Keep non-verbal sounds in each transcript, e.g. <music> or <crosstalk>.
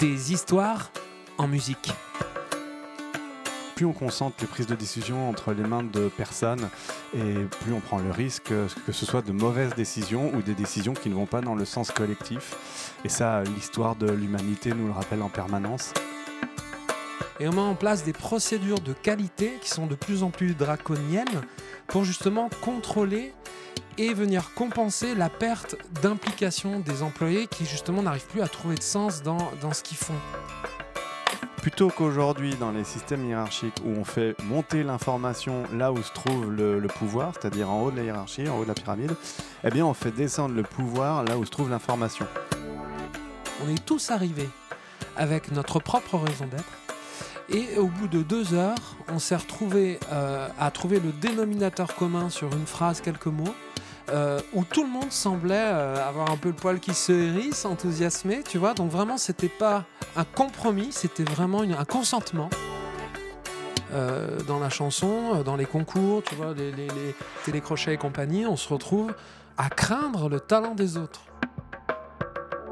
des histoires en musique. Plus on concentre les prises de décision entre les mains de personnes et plus on prend le risque que ce soit de mauvaises décisions ou des décisions qui ne vont pas dans le sens collectif. Et ça, l'histoire de l'humanité nous le rappelle en permanence. Et on met en place des procédures de qualité qui sont de plus en plus draconiennes pour justement contrôler et venir compenser la perte d'implication des employés qui justement n'arrivent plus à trouver de sens dans, dans ce qu'ils font. Plutôt qu'aujourd'hui dans les systèmes hiérarchiques où on fait monter l'information là où se trouve le, pouvoir, c'est-à-dire en haut de la hiérarchie, en haut de la pyramide, eh bien on fait descendre le pouvoir là où se trouve l'information. On est tous arrivés avec notre propre raison d'être. Et au bout de deux heures, on s'est retrouvé euh, à trouver le dénominateur commun sur une phrase, quelques mots, euh, où tout le monde semblait euh, avoir un peu le poil qui se hérisse, enthousiasmé, tu vois. Donc vraiment, c'était pas un compromis, c'était vraiment un consentement. Euh, dans la chanson, dans les concours, tu vois, les, les télécrochets et compagnie, on se retrouve à craindre le talent des autres.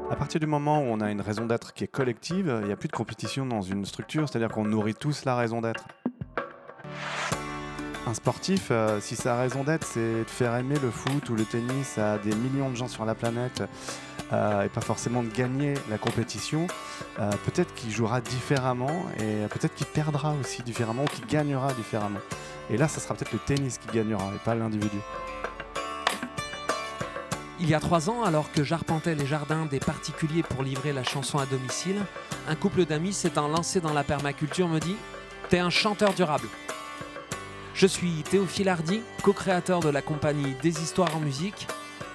À partir du moment où on a une raison d'être qui est collective, il n'y a plus de compétition dans une structure, c'est-à-dire qu'on nourrit tous la raison d'être un sportif, euh, si sa raison d'être, c'est de faire aimer le foot ou le tennis à des millions de gens sur la planète euh, et pas forcément de gagner la compétition, euh, peut-être qu'il jouera différemment et peut-être qu'il perdra aussi différemment ou qu'il gagnera différemment. Et là, ça sera peut-être le tennis qui gagnera et pas l'individu. Il y a trois ans, alors que j'arpentais les jardins des particuliers pour livrer la chanson à domicile, un couple d'amis s'étant lancé dans la permaculture me dit T'es un chanteur durable. Je suis Théophile Hardy, co-créateur de la compagnie Des Histoires en musique.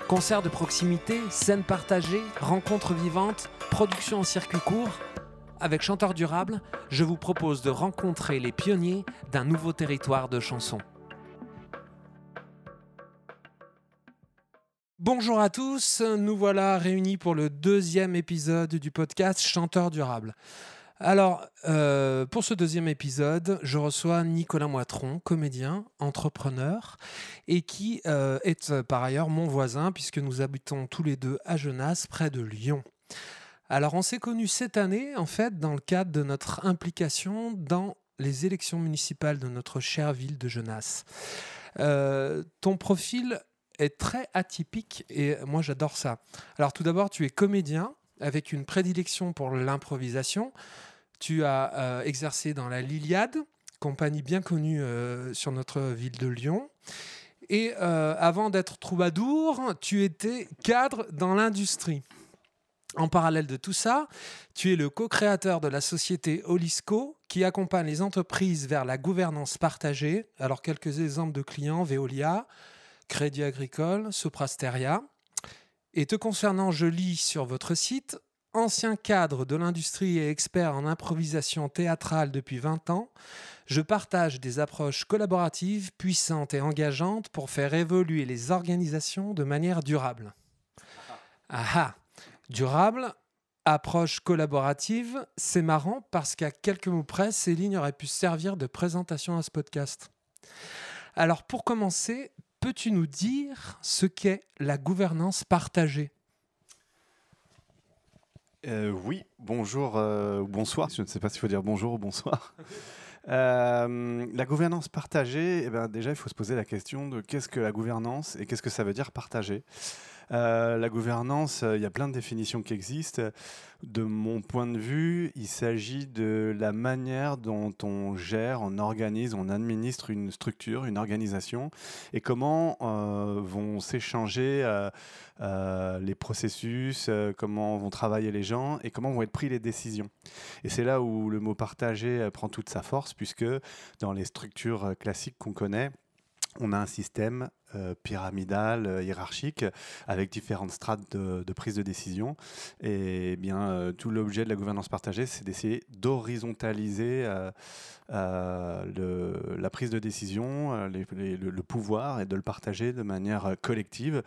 Concerts de proximité, scènes partagées, rencontres vivantes, production en circuit court. Avec Chanteur Durable, je vous propose de rencontrer les pionniers d'un nouveau territoire de chansons. Bonjour à tous, nous voilà réunis pour le deuxième épisode du podcast Chanteur Durable. Alors, euh, pour ce deuxième épisode, je reçois Nicolas Moitron, comédien, entrepreneur, et qui euh, est euh, par ailleurs mon voisin, puisque nous habitons tous les deux à Genasse, près de Lyon. Alors, on s'est connus cette année, en fait, dans le cadre de notre implication dans les élections municipales de notre chère ville de Genasse. ton profil est très atypique et moi j'adore ça. Alors tout d'abord, tu es comédien, avec une prédilection pour l'improvisation. Tu as euh, exercé dans la Liliade, compagnie bien connue euh, sur notre ville de Lyon. Et euh, avant d'être troubadour, tu étais cadre dans l'industrie. En parallèle de tout ça, tu es le co-créateur de la société Olisco qui accompagne les entreprises vers la gouvernance partagée. Alors quelques exemples de clients, Veolia, Crédit Agricole, Soprasteria. Et te concernant, je lis sur votre site, ancien cadre de l'industrie et expert en improvisation théâtrale depuis 20 ans, je partage des approches collaboratives, puissantes et engageantes pour faire évoluer les organisations de manière durable. Ah ah, durable, approche collaborative, c'est marrant parce qu'à quelques mots près, ces lignes auraient pu servir de présentation à ce podcast. Alors pour commencer, peux-tu nous dire ce qu'est la gouvernance partagée? Euh, Oui, bonjour, euh, bonsoir. Je ne sais pas s'il faut dire bonjour ou bonsoir. <laughs> Euh, la gouvernance partagée, eh ben, déjà, il faut se poser la question de qu'est-ce que la gouvernance et qu'est-ce que ça veut dire partager? Euh, la gouvernance, euh, il y a plein de définitions qui existent. De mon point de vue, il s'agit de la manière dont on gère, on organise, on administre une structure, une organisation, et comment euh, vont s'échanger les processus, comment vont travailler les gens, et comment vont être prises les décisions. Et c'est là où le mot partagé prend toute sa force, puisque dans les structures classiques qu'on connaît, on a un système euh, pyramidal, euh, hiérarchique, avec différentes strates de, prise de décision. Et bien, euh, tout l'objet de la gouvernance partagée, c'est d'essayer d'horizontaliser la prise de décision, le, pouvoir, et de le partager de manière collective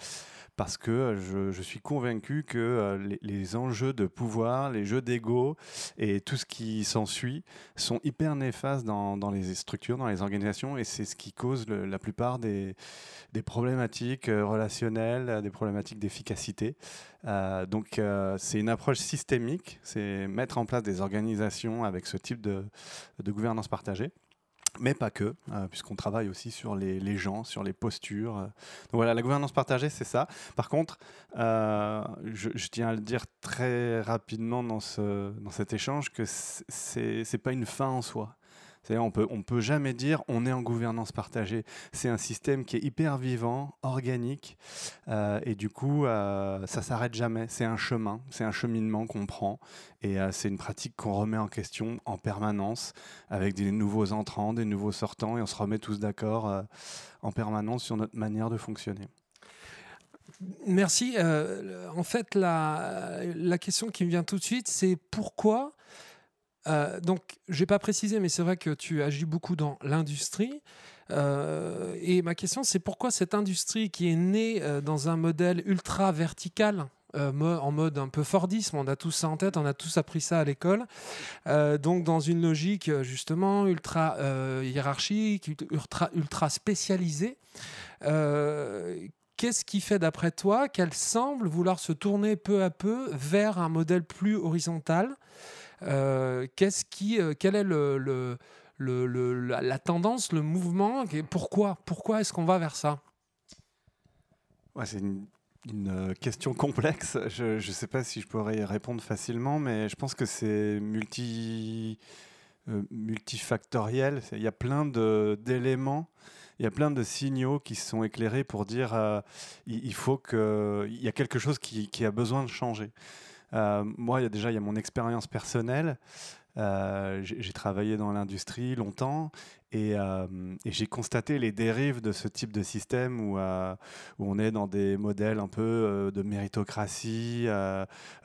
parce que je, suis convaincu que les, enjeux de pouvoir, les jeux d'ego et tout ce qui s'ensuit sont hyper néfastes dans, les structures, dans les organisations, et c'est ce qui cause la plupart des problématiques relationnelles, des problématiques d'efficacité. donc c'est une approche systémique, c'est mettre en place des organisations avec ce type de, gouvernance partagée mais pas que, euh, puisqu'on travaille aussi sur les, gens, sur les postures. Donc voilà, la gouvernance partagée, c'est ça. Par contre, euh, je, tiens à le dire très rapidement dans, ce, dans cet échange que c'est n'est pas une fin en soi. On peut, peut jamais dire on est en gouvernance partagée. C'est un système qui est hyper vivant, organique, euh, et du coup, euh, ça s'arrête jamais. C'est un chemin, c'est un cheminement qu'on prend, et euh, c'est une pratique qu'on remet en question en permanence, avec des nouveaux entrants, des nouveaux sortants, et on se remet tous d'accord en permanence sur notre manière de fonctionner. Merci. en fait, la, la question qui me vient tout de suite, c'est pourquoi euh, donc, je n'ai pas précisé, mais c'est vrai que tu agis beaucoup dans l'industrie. Euh, et ma question, c'est pourquoi cette industrie qui est née euh, dans un modèle ultra vertical, en mode un peu Fordisme, on a tous ça en tête, on a tous appris ça à l'école, donc dans une logique justement ultra hiérarchique, ultra, ultra spécialisée. Qu'est-ce qui fait d'après toi qu'elle semble vouloir se tourner peu à peu vers un modèle plus horizontal qu'est-ce qui, euh, quelle est la, tendance, le mouvement Pourquoi, pourquoi est-ce qu'on va vers ça? C'est une, une, question complexe. Je ne sais pas si je pourrais y répondre facilement, mais je pense que c'est multi, euh, multifactoriel. Il y a plein d'éléments il y a plein de signaux qui sont éclairés pour dire il, faut que il y a quelque chose qui a besoin de changer. Euh, moi, il y a déjà il y a mon expérience personnelle. Euh, j'ai travaillé dans l'industrie longtemps euh, et, j'ai constaté les dérives de ce type de système où, on est dans des modèles un peu de méritocratie,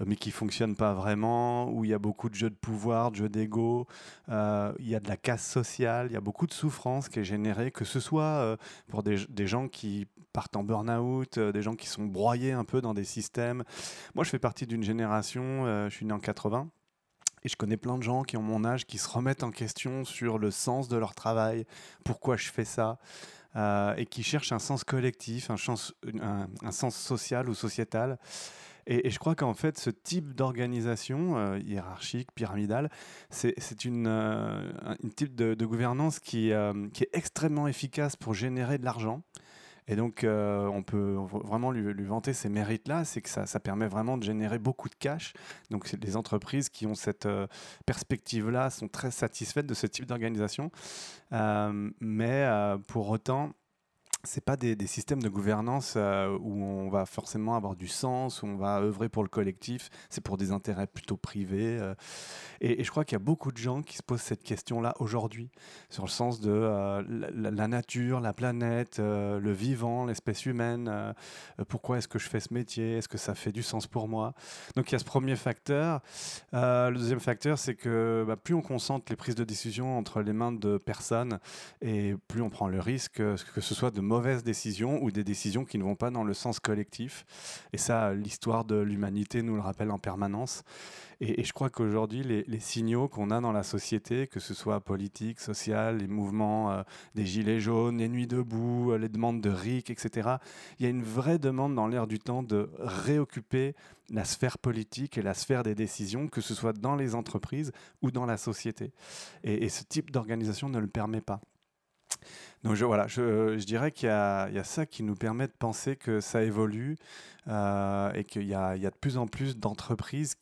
mais qui ne fonctionnent pas vraiment, où il y a beaucoup de jeux de pouvoir, de jeux d'ego, il y a de la casse sociale, il y a beaucoup de souffrance qui est générée, que ce soit pour des gens qui partent en burn-out, euh, des gens qui sont broyés un peu dans des systèmes. Moi, je fais partie d'une génération, euh, je suis né en 80. Et je connais plein de gens qui ont mon âge qui se remettent en question sur le sens de leur travail, pourquoi je fais ça, euh, et qui cherchent un sens collectif, un, sens, social ou sociétal. Et, je crois qu'en fait, ce type d'organisation hiérarchique, pyramidale, c'est une, type de, gouvernance qui, est extrêmement efficace pour générer de l'argent. Et donc, euh, on peut vraiment lui, vanter ces mérites-là, c'est que ça, permet vraiment de générer beaucoup de cash. Donc, les entreprises qui ont cette euh, perspective-là sont très satisfaites de ce type d'organisation. Euh, mais pour autant, c'est pas des, systèmes de gouvernance euh, où on va forcément avoir du sens, où on va œuvrer pour le collectif. C'est pour des intérêts plutôt privés. Euh. et, je crois qu'il y a beaucoup de gens qui se posent cette question-là aujourd'hui, sur le sens de euh, la, nature, la planète, le vivant, l'espèce humaine. pourquoi est-ce que je fais ce métier Est-ce que ça fait du sens pour moi? Donc il y a ce premier facteur. le deuxième facteur, c'est que bah, plus on concentre les prises de décision entre les mains de personnes, et plus on prend le risque que ce soit de mauvaises décisions ou des décisions qui ne vont pas dans le sens collectif. Et ça, l'histoire de l'humanité nous le rappelle en permanence. Et, je crois qu'aujourd'hui, les, signaux qu'on a dans la société, que ce soit politique, social, les mouvements euh, des gilets jaunes, les nuits debout, euh, les demandes de RIC, etc., il y a une vraie demande dans l'air du temps de réoccuper la sphère politique et la sphère des décisions, que ce soit dans les entreprises ou dans la société. et ce type d'organisation ne le permet pas. Donc je, voilà, je, dirais qu'il y, a ça qui nous permet de penser que ça évolue euh, et qu'il y, a, de plus en plus d'entreprises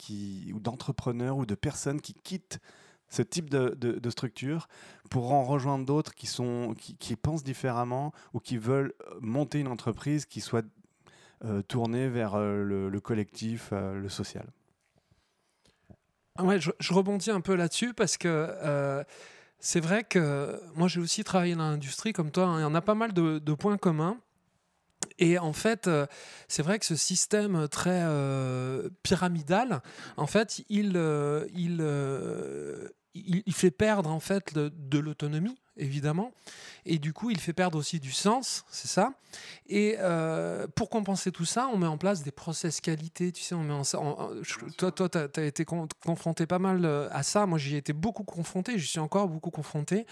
ou d'entrepreneurs ou de personnes qui quittent ce type de, structure pour en rejoindre d'autres qui, qui, pensent différemment ou qui veulent monter une entreprise qui soit euh, tournée vers euh, le, collectif, le social. Ouais, je, je, rebondis un peu là-dessus parce que c'est vrai que moi j'ai aussi travaillé dans l'industrie comme toi, il y en a pas mal de, points communs. Et en fait, euh, c'est vrai que ce système très euh, pyramidal, en fait, il, euh, il, il, fait perdre en fait de l'autonomie évidemment. Et du coup, il fait perdre aussi du sens, c'est ça. Et euh, pour compenser tout ça, on met en place des process qualité. Tu sais, on met en, toi, toi, tu as, été confronté pas mal euh, à ça. Moi, j'y ai été beaucoup confronté. Je suis encore beaucoup confronté.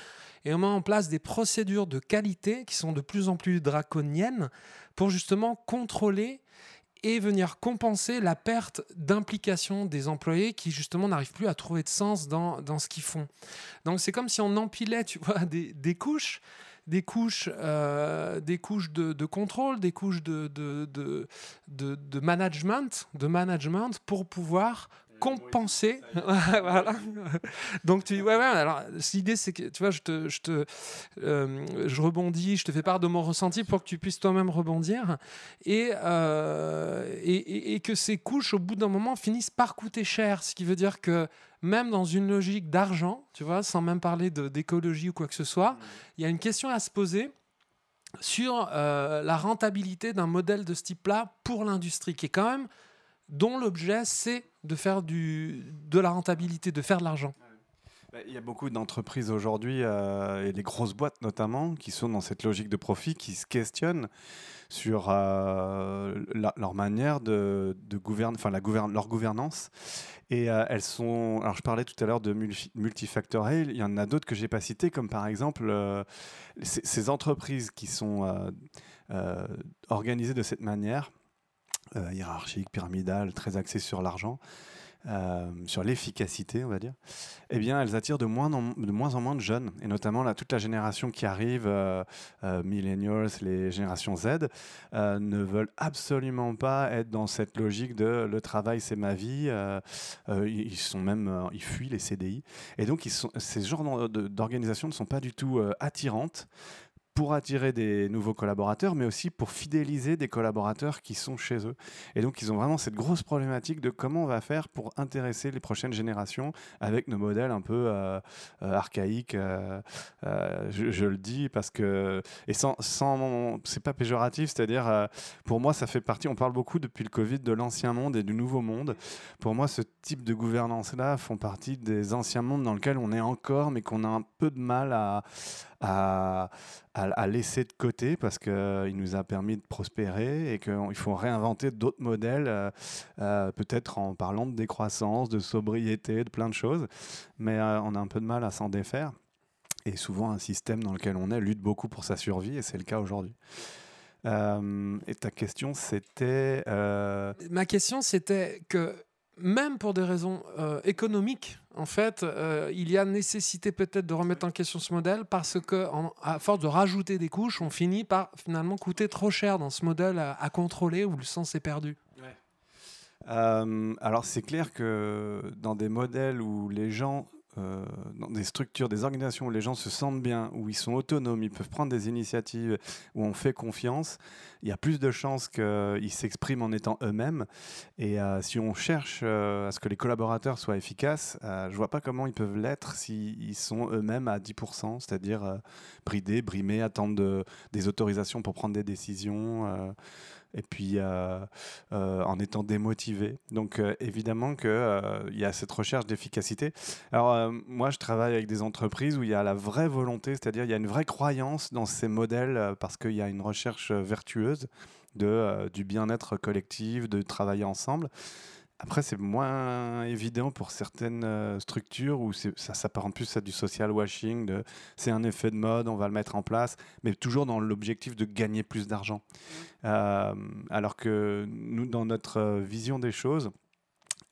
Et on met en place des procédures de qualité qui sont de plus en plus draconiennes pour justement contrôler et venir compenser la perte d'implication des employés qui justement n'arrivent plus à trouver de sens dans, dans ce qu'ils font. Donc c'est comme si on empilait, tu vois, des, couches des couches, euh, des couches de, de, contrôle, des couches de, de, de, management, de management pour pouvoir compenser. <laughs> voilà. Donc tu ouais, ouais alors l'idée c'est que tu vois je te je te euh, je rebondis, je te fais part de mon ressenti pour que tu puisses toi-même rebondir et, euh, et, et, que ces couches au bout d'un moment finissent par coûter cher, ce qui veut dire que même dans une logique d'argent, tu vois, sans même parler d'écologie ou quoi que ce soit, il y a une question à se poser sur euh, la rentabilité d'un modèle de ce type-là pour l'industrie, qui est quand même dont l'objet c'est de faire du, de la rentabilité, de faire de l'argent. Bah, il y a beaucoup d'entreprises aujourd'hui, euh, et les grosses boîtes notamment, qui sont dans cette logique de profit, qui se questionnent sur euh, leur manière de, gouverner, enfin la leur gouvernance. Et euh, elles sont. Alors, je parlais tout à l'heure de multifactoriel. Il y en a d'autres que j'ai pas citées, comme par exemple ces entreprises qui sont organisées de cette manière euh, hiérarchique, pyramidale, très axée sur l'argent, euh, sur l'efficacité, on va dire, eh bien, elles attirent de moins en, moins, de jeunes, et notamment là, toute la génération qui arrive, euh, millennials, les générations Z, ne veulent absolument pas être dans cette logique de le travail, c'est ma vie. ils sont même, ils fuient les CDI, et donc ces genres d'organisations ne sont pas du tout attirantes pour attirer des nouveaux collaborateurs, mais aussi pour fidéliser des collaborateurs qui sont chez eux. Et donc, ils ont vraiment cette grosse problématique de comment on va faire pour intéresser les prochaines générations avec nos modèles un peu euh, euh, archaïques. Euh, je, le dis parce que, et sans, sans c'est pas péjoratif, c'est-à-dire, pour moi, ça fait partie, on parle beaucoup depuis le Covid de l'ancien monde et du nouveau monde. Pour moi, ce type de gouvernance-là font partie des anciens mondes dans lesquels on est encore, mais qu'on a un peu de mal à, à, à, laisser de côté parce qu'il euh, nous a permis de prospérer et qu'il faut réinventer d'autres modèles, euh, euh, peut-être en parlant de décroissance, de sobriété, de plein de choses. Mais on a un peu de mal à s'en défaire. Et souvent, un système dans lequel on est lutte beaucoup pour sa survie, et c'est le cas aujourd'hui. et ta question, c'était... Ma question, c'était que même pour des raisons économiques, en fait, euh, il y a nécessité peut-être de remettre en question ce modèle parce que, à force de rajouter des couches, on finit par finalement coûter trop cher dans ce modèle à, contrôler où le sens est perdu. Euh, alors c'est clair que dans des modèles où les gens euh, dans des structures, des organisations où les gens se sentent bien, où ils sont autonomes, ils peuvent prendre des initiatives, où on fait confiance, il y a plus de chances qu'ils s'expriment en étant eux-mêmes. Et euh, si on cherche euh, à ce que les collaborateurs soient efficaces, je vois pas comment ils peuvent l'être s'ils sont eux-mêmes à 10%, c'est-à-dire bridés, brimés, attendre des autorisations pour prendre des décisions et puis euh, euh, en étant démotivé. Donc euh, évidemment qu'il y a cette recherche d'efficacité. Alors moi, je travaille avec des entreprises où il y a la vraie volonté, c'est-à-dire il y a une vraie croyance dans ces modèles parce qu'il y a une recherche vertueuse de, du bien-être collectif, de travailler ensemble. Après, c'est moins évident pour certaines euh, structures où ça s'apparente plus à du social washing, c'est un effet de mode, on va le mettre en place, mais toujours dans l'objectif de gagner plus d'argent. Mmh. Euh, alors que nous, dans notre euh, vision des choses,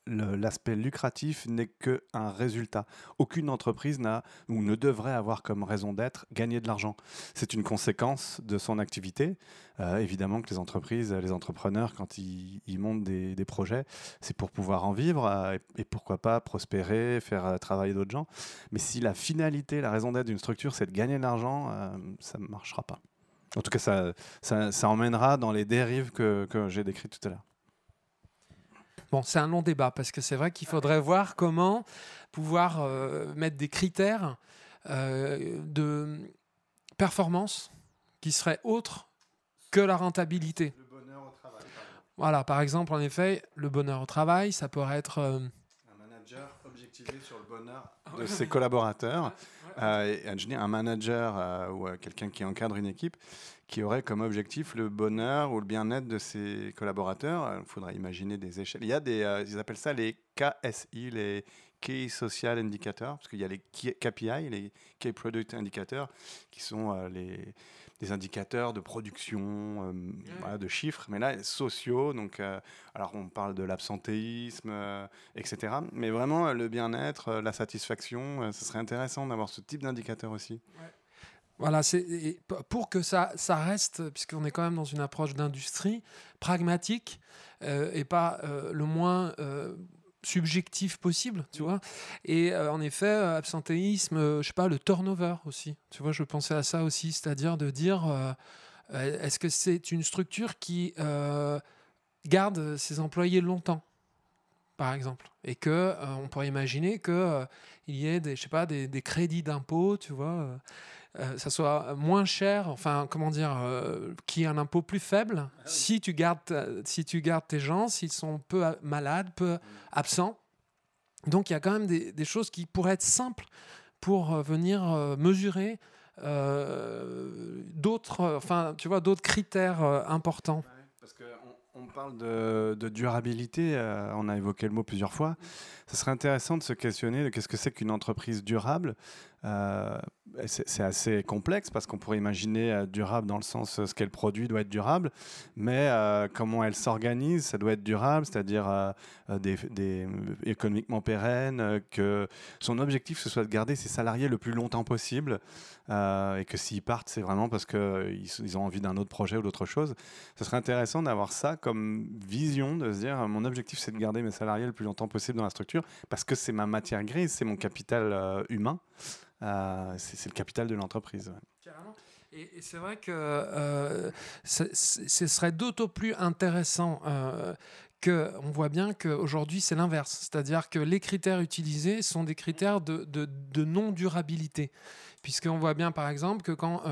l'aspect lucratif n'est qu'un résultat. Aucune entreprise n'a ou ne devrait avoir comme raison d'être gagner de l'argent. C'est une conséquence de son activité. Euh, évidemment que les entreprises, les entrepreneurs, quand ils, montent des, projets, c'est pour pouvoir en vivre euh, et, pourquoi pas prospérer, faire euh, travailler d'autres gens. Mais si la finalité, la raison d'être d'une structure, c'est de gagner de l'argent, ça ne marchera pas. En tout cas, ça, ça, emmènera dans les dérives que, que j'ai décrites tout à l'heure. Bon, c'est un long débat parce que c'est vrai qu'il faudrait voir comment pouvoir euh, mettre des critères euh, de performance qui seraient autres que la rentabilité. Le bonheur au travail. Voilà, par exemple, en effet, le bonheur au travail, ça pourrait être... Euh, un manager objectivé sur le bonheur de ses collaborateurs un manager ou quelqu'un qui encadre une équipe qui aurait comme objectif le bonheur ou le bien-être de ses collaborateurs. Il faudrait imaginer des échelles. Il y a des, ils appellent ça les KSI, les Key Social Indicators, parce qu'il y a les KPI, les Key Product Indicators, qui sont les des indicateurs de production, euh, de chiffres, mais là, sociaux. Donc, euh, alors, on parle de l'absentéisme, euh, etc. Mais vraiment, le bien-être, la satisfaction, ce serait intéressant d'avoir ce type d'indicateur aussi. Voilà, c'est pour que ça, ça reste, puisqu'on est quand même dans une approche d'industrie pragmatique et pas le moins subjectif possible, tu vois. Et euh, en effet, euh, absentéisme, euh, je sais pas, le turnover aussi. Tu vois, je pensais à ça aussi, c'est-à-dire de dire, est-ce que c'est une structure qui garde ses employés longtemps, par exemple, et que on pourrait imaginer que il y ait des, je sais pas, des, des crédits d'impôt, tu vois euh, ça soit moins cher, enfin, comment dire, euh, qui ait un impôt plus faible, ah si, tu gardes, si tu gardes tes gens, s'ils sont peu malades, peu mm. absents. Donc, il y a quand même des, des choses qui pourraient être simples pour euh, venir mesurer d'autres, enfin, tu vois, d'autres critères importants. parce qu'on on parle de, de durabilité, on a évoqué le mot plusieurs fois. Ce serait intéressant de se questionner de qu'est-ce que c'est qu'une entreprise durable. Euh, c'est assez complexe parce qu'on pourrait imaginer euh, durable dans le sens euh, ce qu'elle produit doit être durable, mais comment elle s'organise, ça doit être durable, c'est-à-dire économiquement pérenne, que son objectif ce soit de garder ses salariés le plus longtemps possible et que s'ils partent, c'est vraiment parce qu'ils ils ont envie d'un autre projet ou d'autre chose. Ce serait intéressant d'avoir ça comme vision, de se dire mon objectif c'est de garder mes salariés le plus longtemps possible dans la structure parce que c'est ma matière grise, c'est mon capital humain. Euh, c'est le capital de l'entreprise. Et, c'est vrai que euh, ce serait d'autant plus intéressant euh, qu'on voit bien qu'aujourd'hui c'est l'inverse. C'est-à-dire que les critères utilisés sont des critères de, de, non-durabilité. Puisqu'on voit bien par exemple que quand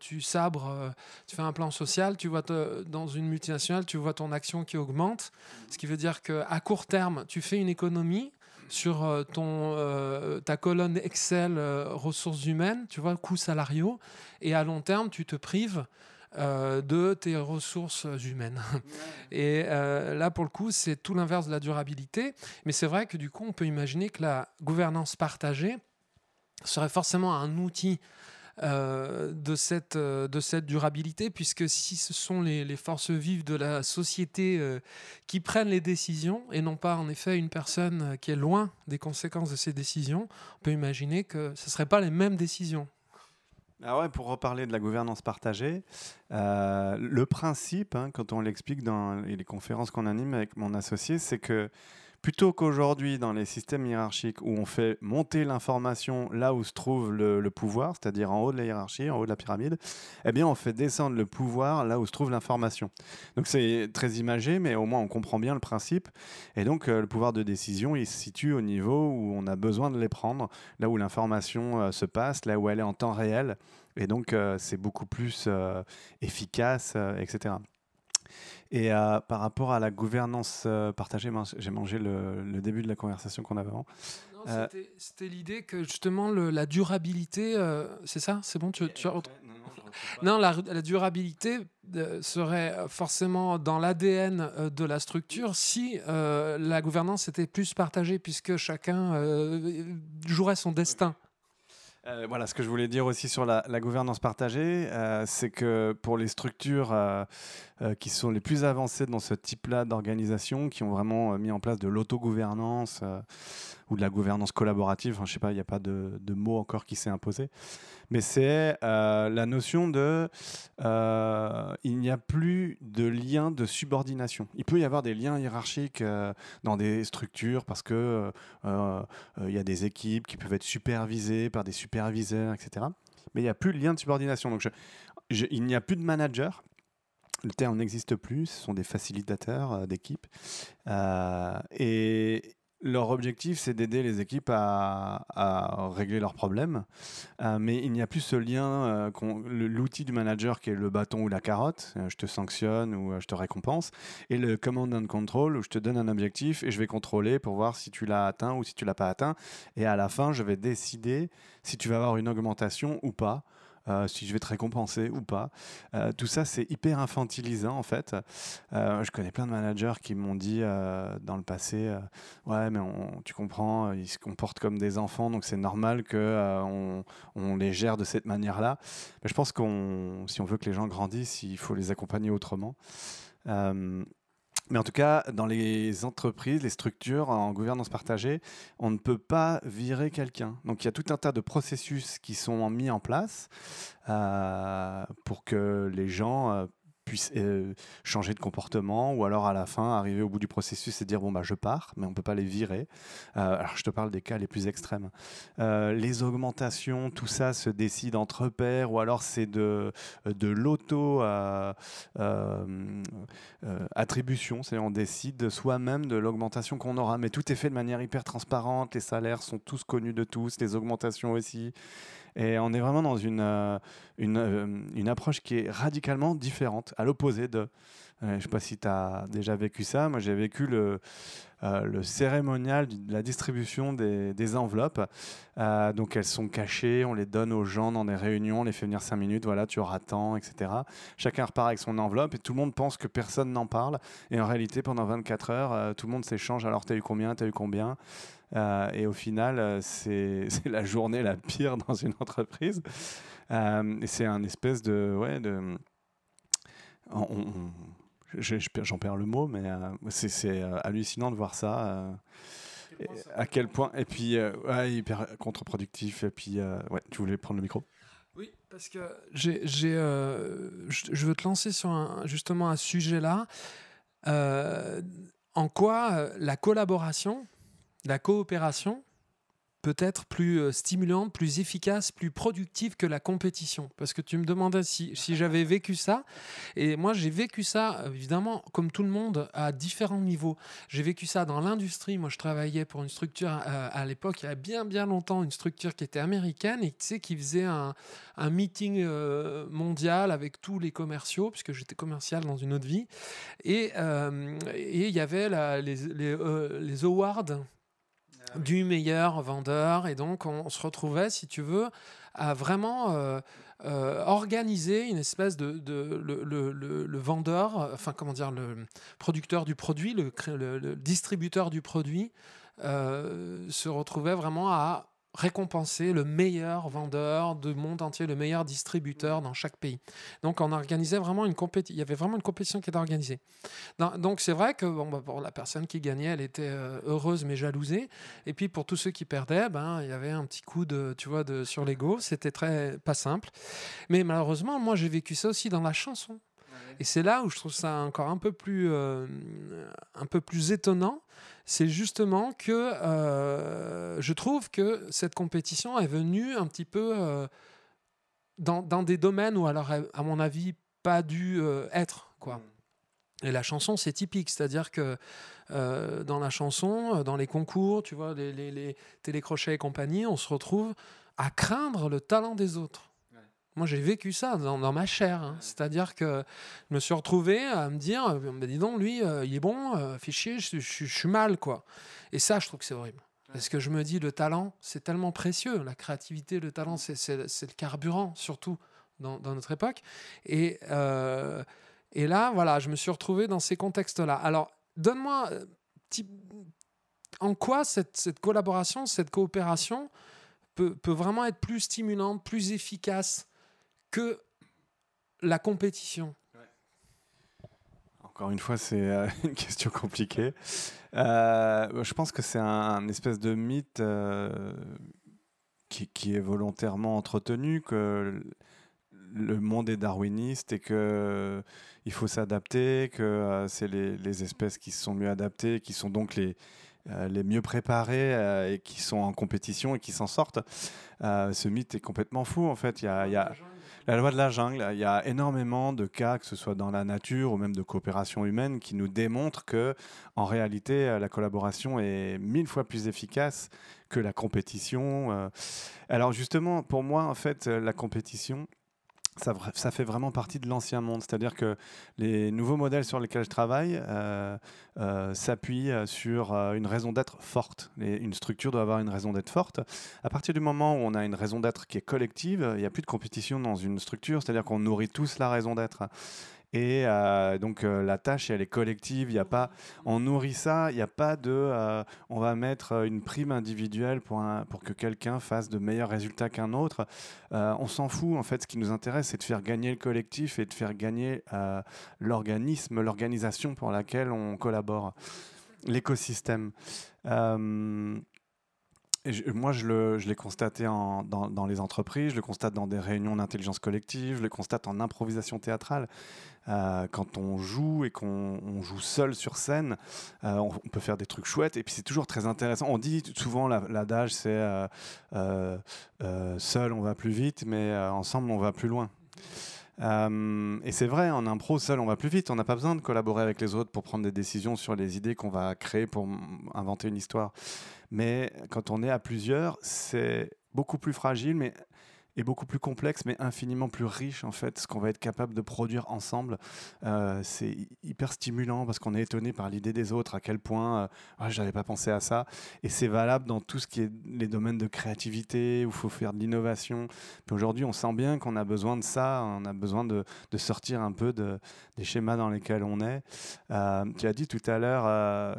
tu sabres, tu fais un plan social, tu vois dans une multinationale, tu vois ton action qui augmente. Ce qui veut dire qu'à court terme, tu fais une économie sur euh, ton, euh, ta colonne Excel euh, ressources humaines, tu vois, coûts salariaux, et à long terme, tu te prives de tes ressources humaines. Et là, pour le coup, c'est tout l'inverse de la durabilité. Mais c'est vrai que du coup, on peut imaginer que la gouvernance partagée serait forcément un outil euh, de, cette, euh, de cette durabilité, puisque si ce sont les, forces vives de la société euh, qui prennent les décisions, et non pas en effet une personne qui est loin des conséquences de ces décisions, on peut imaginer que ce ne seraient pas les mêmes décisions. Ah ouais, pour reparler de la gouvernance partagée, le principe, hein, quand on l'explique dans les conférences qu'on anime avec mon associé, c'est que Plutôt qu'aujourd'hui, dans les systèmes hiérarchiques où on fait monter l'information là où se trouve le, pouvoir, c'est-à-dire en haut de la hiérarchie, en haut de la pyramide, eh bien, on fait descendre le pouvoir là où se trouve l'information. Donc, c'est très imagé, mais au moins, on comprend bien le principe. Et donc, euh, le pouvoir de décision, il se situe au niveau où on a besoin de les prendre, là où l'information euh, se passe, là où elle est en temps réel. Et donc, euh, c'est beaucoup plus efficace, etc. Et euh, par rapport à la gouvernance euh, partagée, j'ai mangé le, début de la conversation qu'on avait avant. Euh, c'était l'idée que justement le, la durabilité, c'est ça? C'est bon tu, tu Non, la, la, durabilité serait forcément dans l'ADN de la structure si la gouvernance était plus partagée, puisque chacun jouerait son destin. Euh, voilà, ce que je voulais dire aussi sur la, gouvernance partagée, euh, c'est que pour les structures euh, qui sont les plus avancées dans ce type-là d'organisation, qui ont vraiment mis en place de l'autogouvernance, ou de la gouvernance collaborative, enfin, je sais pas, il n'y a pas de, mot encore qui s'est imposé, mais c'est euh, la notion de euh, il n'y a plus de lien de subordination. Il peut y avoir des liens hiérarchiques euh, dans des structures parce que il y a des équipes qui peuvent être supervisées par des superviseurs, etc. Mais il n'y a plus de lien de subordination. Donc il n'y a plus de manager. Le terme n'existe plus, ce sont des facilitateurs d'équipe. et, leur objectif, c'est d'aider les équipes à, régler leurs problèmes. Euh, mais il n'y a plus ce lien, euh, l'outil du manager qui est le bâton ou la carotte, euh, je te sanctionne ou je te récompense, et le command and control où je te donne un objectif et je vais contrôler pour voir si tu l'as atteint ou si tu l'as pas atteint. Et à la fin, je vais décider si tu vas avoir une augmentation ou pas. Euh, si je vais te récompenser ou pas. Euh, tout ça, c'est hyper infantilisant en fait. Euh, je connais plein de managers qui m'ont dit dans le passé, ouais, mais tu comprends, ils se comportent comme des enfants, donc c'est normal qu'on on les gère de cette manière-là. Mais je pense qu'on, si on veut que les gens grandissent, il faut les accompagner autrement. Mais en tout cas, dans les entreprises, les structures en gouvernance partagée, on ne peut pas virer quelqu'un. Donc il y a tout un tas de processus qui sont mis en place euh, pour que les gens euh, puisse euh, changer de comportement ou alors à la fin arriver au bout du processus et dire bon bah je pars mais on peut pas les virer. Euh, alors je te parle des cas les plus extrêmes. Euh, les augmentations tout ça se décide entre pairs ou alors c'est de de l'auto attribution c'est on décide soi-même de l'augmentation qu'on aura. Mais tout est fait de manière hyper transparente les salaires sont tous connus de tous les augmentations aussi et on est vraiment dans une, euh, euh, une approche qui est radicalement différente, à l'opposé de. Euh, je ne sais pas si tu as déjà vécu ça. Moi, j'ai vécu le, le cérémonial de la distribution des, enveloppes. donc, elles sont cachées, on les donne aux gens dans des réunions, on les fait venir 5 minutes, voilà, tu auras temps, etc. Chacun repart avec son enveloppe et tout le monde pense que personne n'en parle. Et en réalité, pendant 24 heures, tout le monde s'échange. Alors, tu eu combien? Tu as eu combien? Euh, et au final, euh, <laughs> c'est la journée la pire dans une entreprise. Euh, et c'est un espèce de. Ouais, de J'en perds le mot, mais c'est hallucinant de voir ça. à quel point. Et puis, ouais, hyper contre-productif. Et puis, ouais, tu voulais prendre le micro? Oui, parce que j'ai, je veux te lancer sur un, justement un sujet-là. en quoi la collaboration la coopération peut être plus euh, stimulante, plus efficace, plus productive que la compétition. Parce que tu me demandais si, j'avais vécu ça. Et moi, j'ai vécu ça, évidemment, comme tout le monde, à différents niveaux. J'ai vécu ça dans l'industrie. Moi, je travaillais pour une structure, euh, à l'époque, il y a bien, bien longtemps, une structure qui était américaine et qui faisait un, meeting euh, mondial avec tous les commerciaux, puisque j'étais commercial dans une autre vie. Et il y avait les, les, les awards du meilleur vendeur. Et donc, on, se retrouvait, si tu veux, à vraiment euh, euh, organiser une espèce de, le, vendeur, enfin comment dire, le producteur du produit, le, distributeur du produit, euh, se retrouvait vraiment à récompenser le meilleur vendeur du monde entier, le meilleur distributeur dans chaque pays. Donc on organisait vraiment une compétition, il y avait vraiment une compétition qui était organisée. Donc c'est vrai que bon, bah, la personne qui gagnait, elle était euh, heureuse mais jalousée. Et puis pour tous ceux qui perdaient, ben, il y avait un petit coup de, tu vois, de, sur l'ego. C'était très pas simple. Mais malheureusement, moi j'ai vécu ça aussi dans la chanson. Et c'est là où je trouve ça encore un peu plus, euh, un peu plus étonnant c'est justement que euh, je trouve que cette compétition est venue un petit peu euh, dans, des domaines où, alors, à mon avis, pas dû être. Quoi. Mm. Et la chanson, c'est typique, c'est-à-dire que dans la chanson, dans les concours, tu vois, les, les télécrochets et compagnie, on se retrouve à craindre le talent des autres. Moi, j'ai vécu ça dans, ma chair. Hein. C'est-à-dire que je me suis retrouvé à me dire, bah, dis donc, lui, euh, il est bon, euh, chier, je, suis mal, quoi. Et ça, je trouve que c'est horrible. Parce que je me dis, le talent, c'est tellement précieux. La créativité, le talent, c'est le carburant, surtout dans, notre époque. Et, euh, et là, voilà, je me suis retrouvé dans ces contextes-là. Alors, donne-moi, euh, en quoi cette, cette, collaboration, cette coopération peut, peut, vraiment être plus stimulante, plus efficace que la compétition Encore une fois, c'est euh, <laughs> une question compliquée. Euh, je pense que c'est un, espèce de mythe euh, qui, est volontairement entretenu, que le monde est darwiniste et que il faut s'adapter, que c'est les, espèces qui se sont mieux adaptées, qui sont donc les, les mieux préparées et qui sont en compétition et qui s'en sortent. ce mythe est complètement fou en fait. Il y a La loi de la jungle, il y a énormément de cas, que ce soit dans la nature ou même de coopération humaine, qui nous démontrent que, en réalité, euh, la collaboration est mille fois plus efficace que la compétition. Euh. Alors justement, pour moi, en fait, la compétition, ça, fait vraiment partie de l'ancien monde. C'est-à-dire que les nouveaux modèles sur lesquels je travaille euh, euh, s'appuient sur euh, une raison d'être forte. une structure doit avoir une raison d'être forte. À partir du moment où on a une raison d'être qui est collective, il n'y a plus de compétition dans une structure, c'est-à-dire qu'on nourrit tous la raison d'être. Et euh, donc euh, la tâche, elle est collective. Il y a pas, on nourrit ça. Il n'y a pas de, euh, on va mettre une prime individuelle pour, pour que quelqu'un fasse de meilleurs résultats qu'un autre. on s'en fout. En fait, ce qui nous intéresse, c'est de faire gagner le collectif et de faire gagner l'organisme, l'organisation pour laquelle on collabore, l'écosystème moi, je l'ai constaté dans, les entreprises, je le constate dans des réunions d'intelligence collective, je le constate en improvisation théâtrale. Euh, quand on joue et qu'on joue seul sur scène, euh, on, peut faire des trucs chouettes et puis c'est toujours très intéressant. On dit souvent l'adage c'est euh, seul on va plus vite, mais ensemble on va plus loin. et c'est vrai, en impro, seul, on va plus vite. On n'a pas besoin de collaborer avec les autres pour prendre des décisions sur les idées qu'on va créer pour inventer une histoire. Mais quand on est à plusieurs, c'est beaucoup plus fragile, mais et beaucoup plus complexe, mais infiniment plus riche en fait, ce qu'on va être capable de produire ensemble. Euh, c'est hyper stimulant parce qu'on est étonné par l'idée des autres, à quel point euh, ah, je n'avais pas pensé à ça. Et c'est valable dans tout ce qui est les domaines de créativité où il faut faire de l'innovation. Puis aujourd'hui, on sent bien qu'on a besoin de ça, on a besoin de, sortir un peu de, des schémas dans lesquels on est. Euh, tu as dit tout à l'heure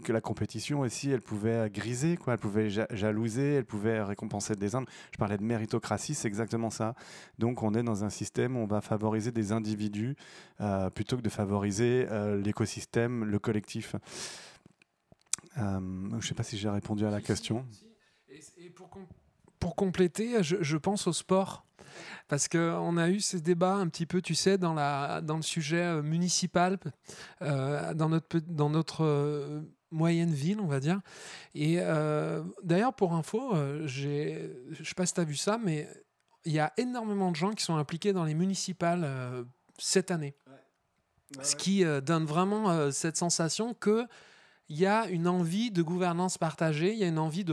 que la compétition aussi, elle pouvait griser, quoi. elle pouvait jalouser, elle pouvait récompenser des uns. Je parlais de méritocratie, c'est exactement ça. Donc on est dans un système où on va favoriser des individus euh, plutôt que de favoriser euh, l'écosystème, le collectif. Euh, je ne sais pas si j'ai répondu à la question. Et, pour, compléter, je, pense au sport. Parce qu'on a eu ces débats un petit peu, tu sais, dans, la, dans le sujet municipal, dans notre, dans notre moyenne ville, on va dire. Et euh, d'ailleurs, pour info, euh, je ne sais pas si tu as vu ça, mais il y a énormément de gens qui sont impliqués dans les municipales euh, cette année. Ce qui donne vraiment cette sensation que il y a une envie de gouvernance partagée, il y a une envie de,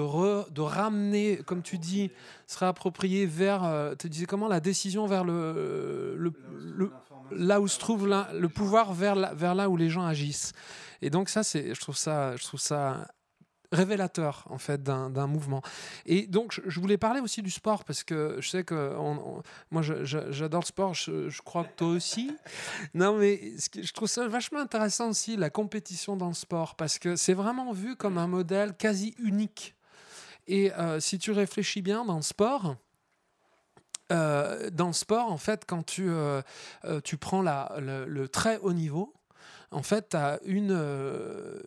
de ramener, comme tu dis, se réapproprier vers, tu disais comment, la décision vers le, le, là où se trouve le pouvoir vers, vers là où les gens agissent. Et donc ça, c'est, je trouve ça, je trouve ça révélateur en fait d'un mouvement. Et donc je voulais parler aussi du sport parce que je sais que moi j'adore le sport, je, crois que toi aussi. <laughs> Non mais je trouve ça vachement intéressant aussi la compétition dans le sport parce que c'est vraiment vu comme un modèle quasi unique. Et euh, si tu réfléchis bien dans le sport, euh, dans le sport, en fait, quand tu, euh, tu prends la, le, très haut niveau, en fait, as une, euh,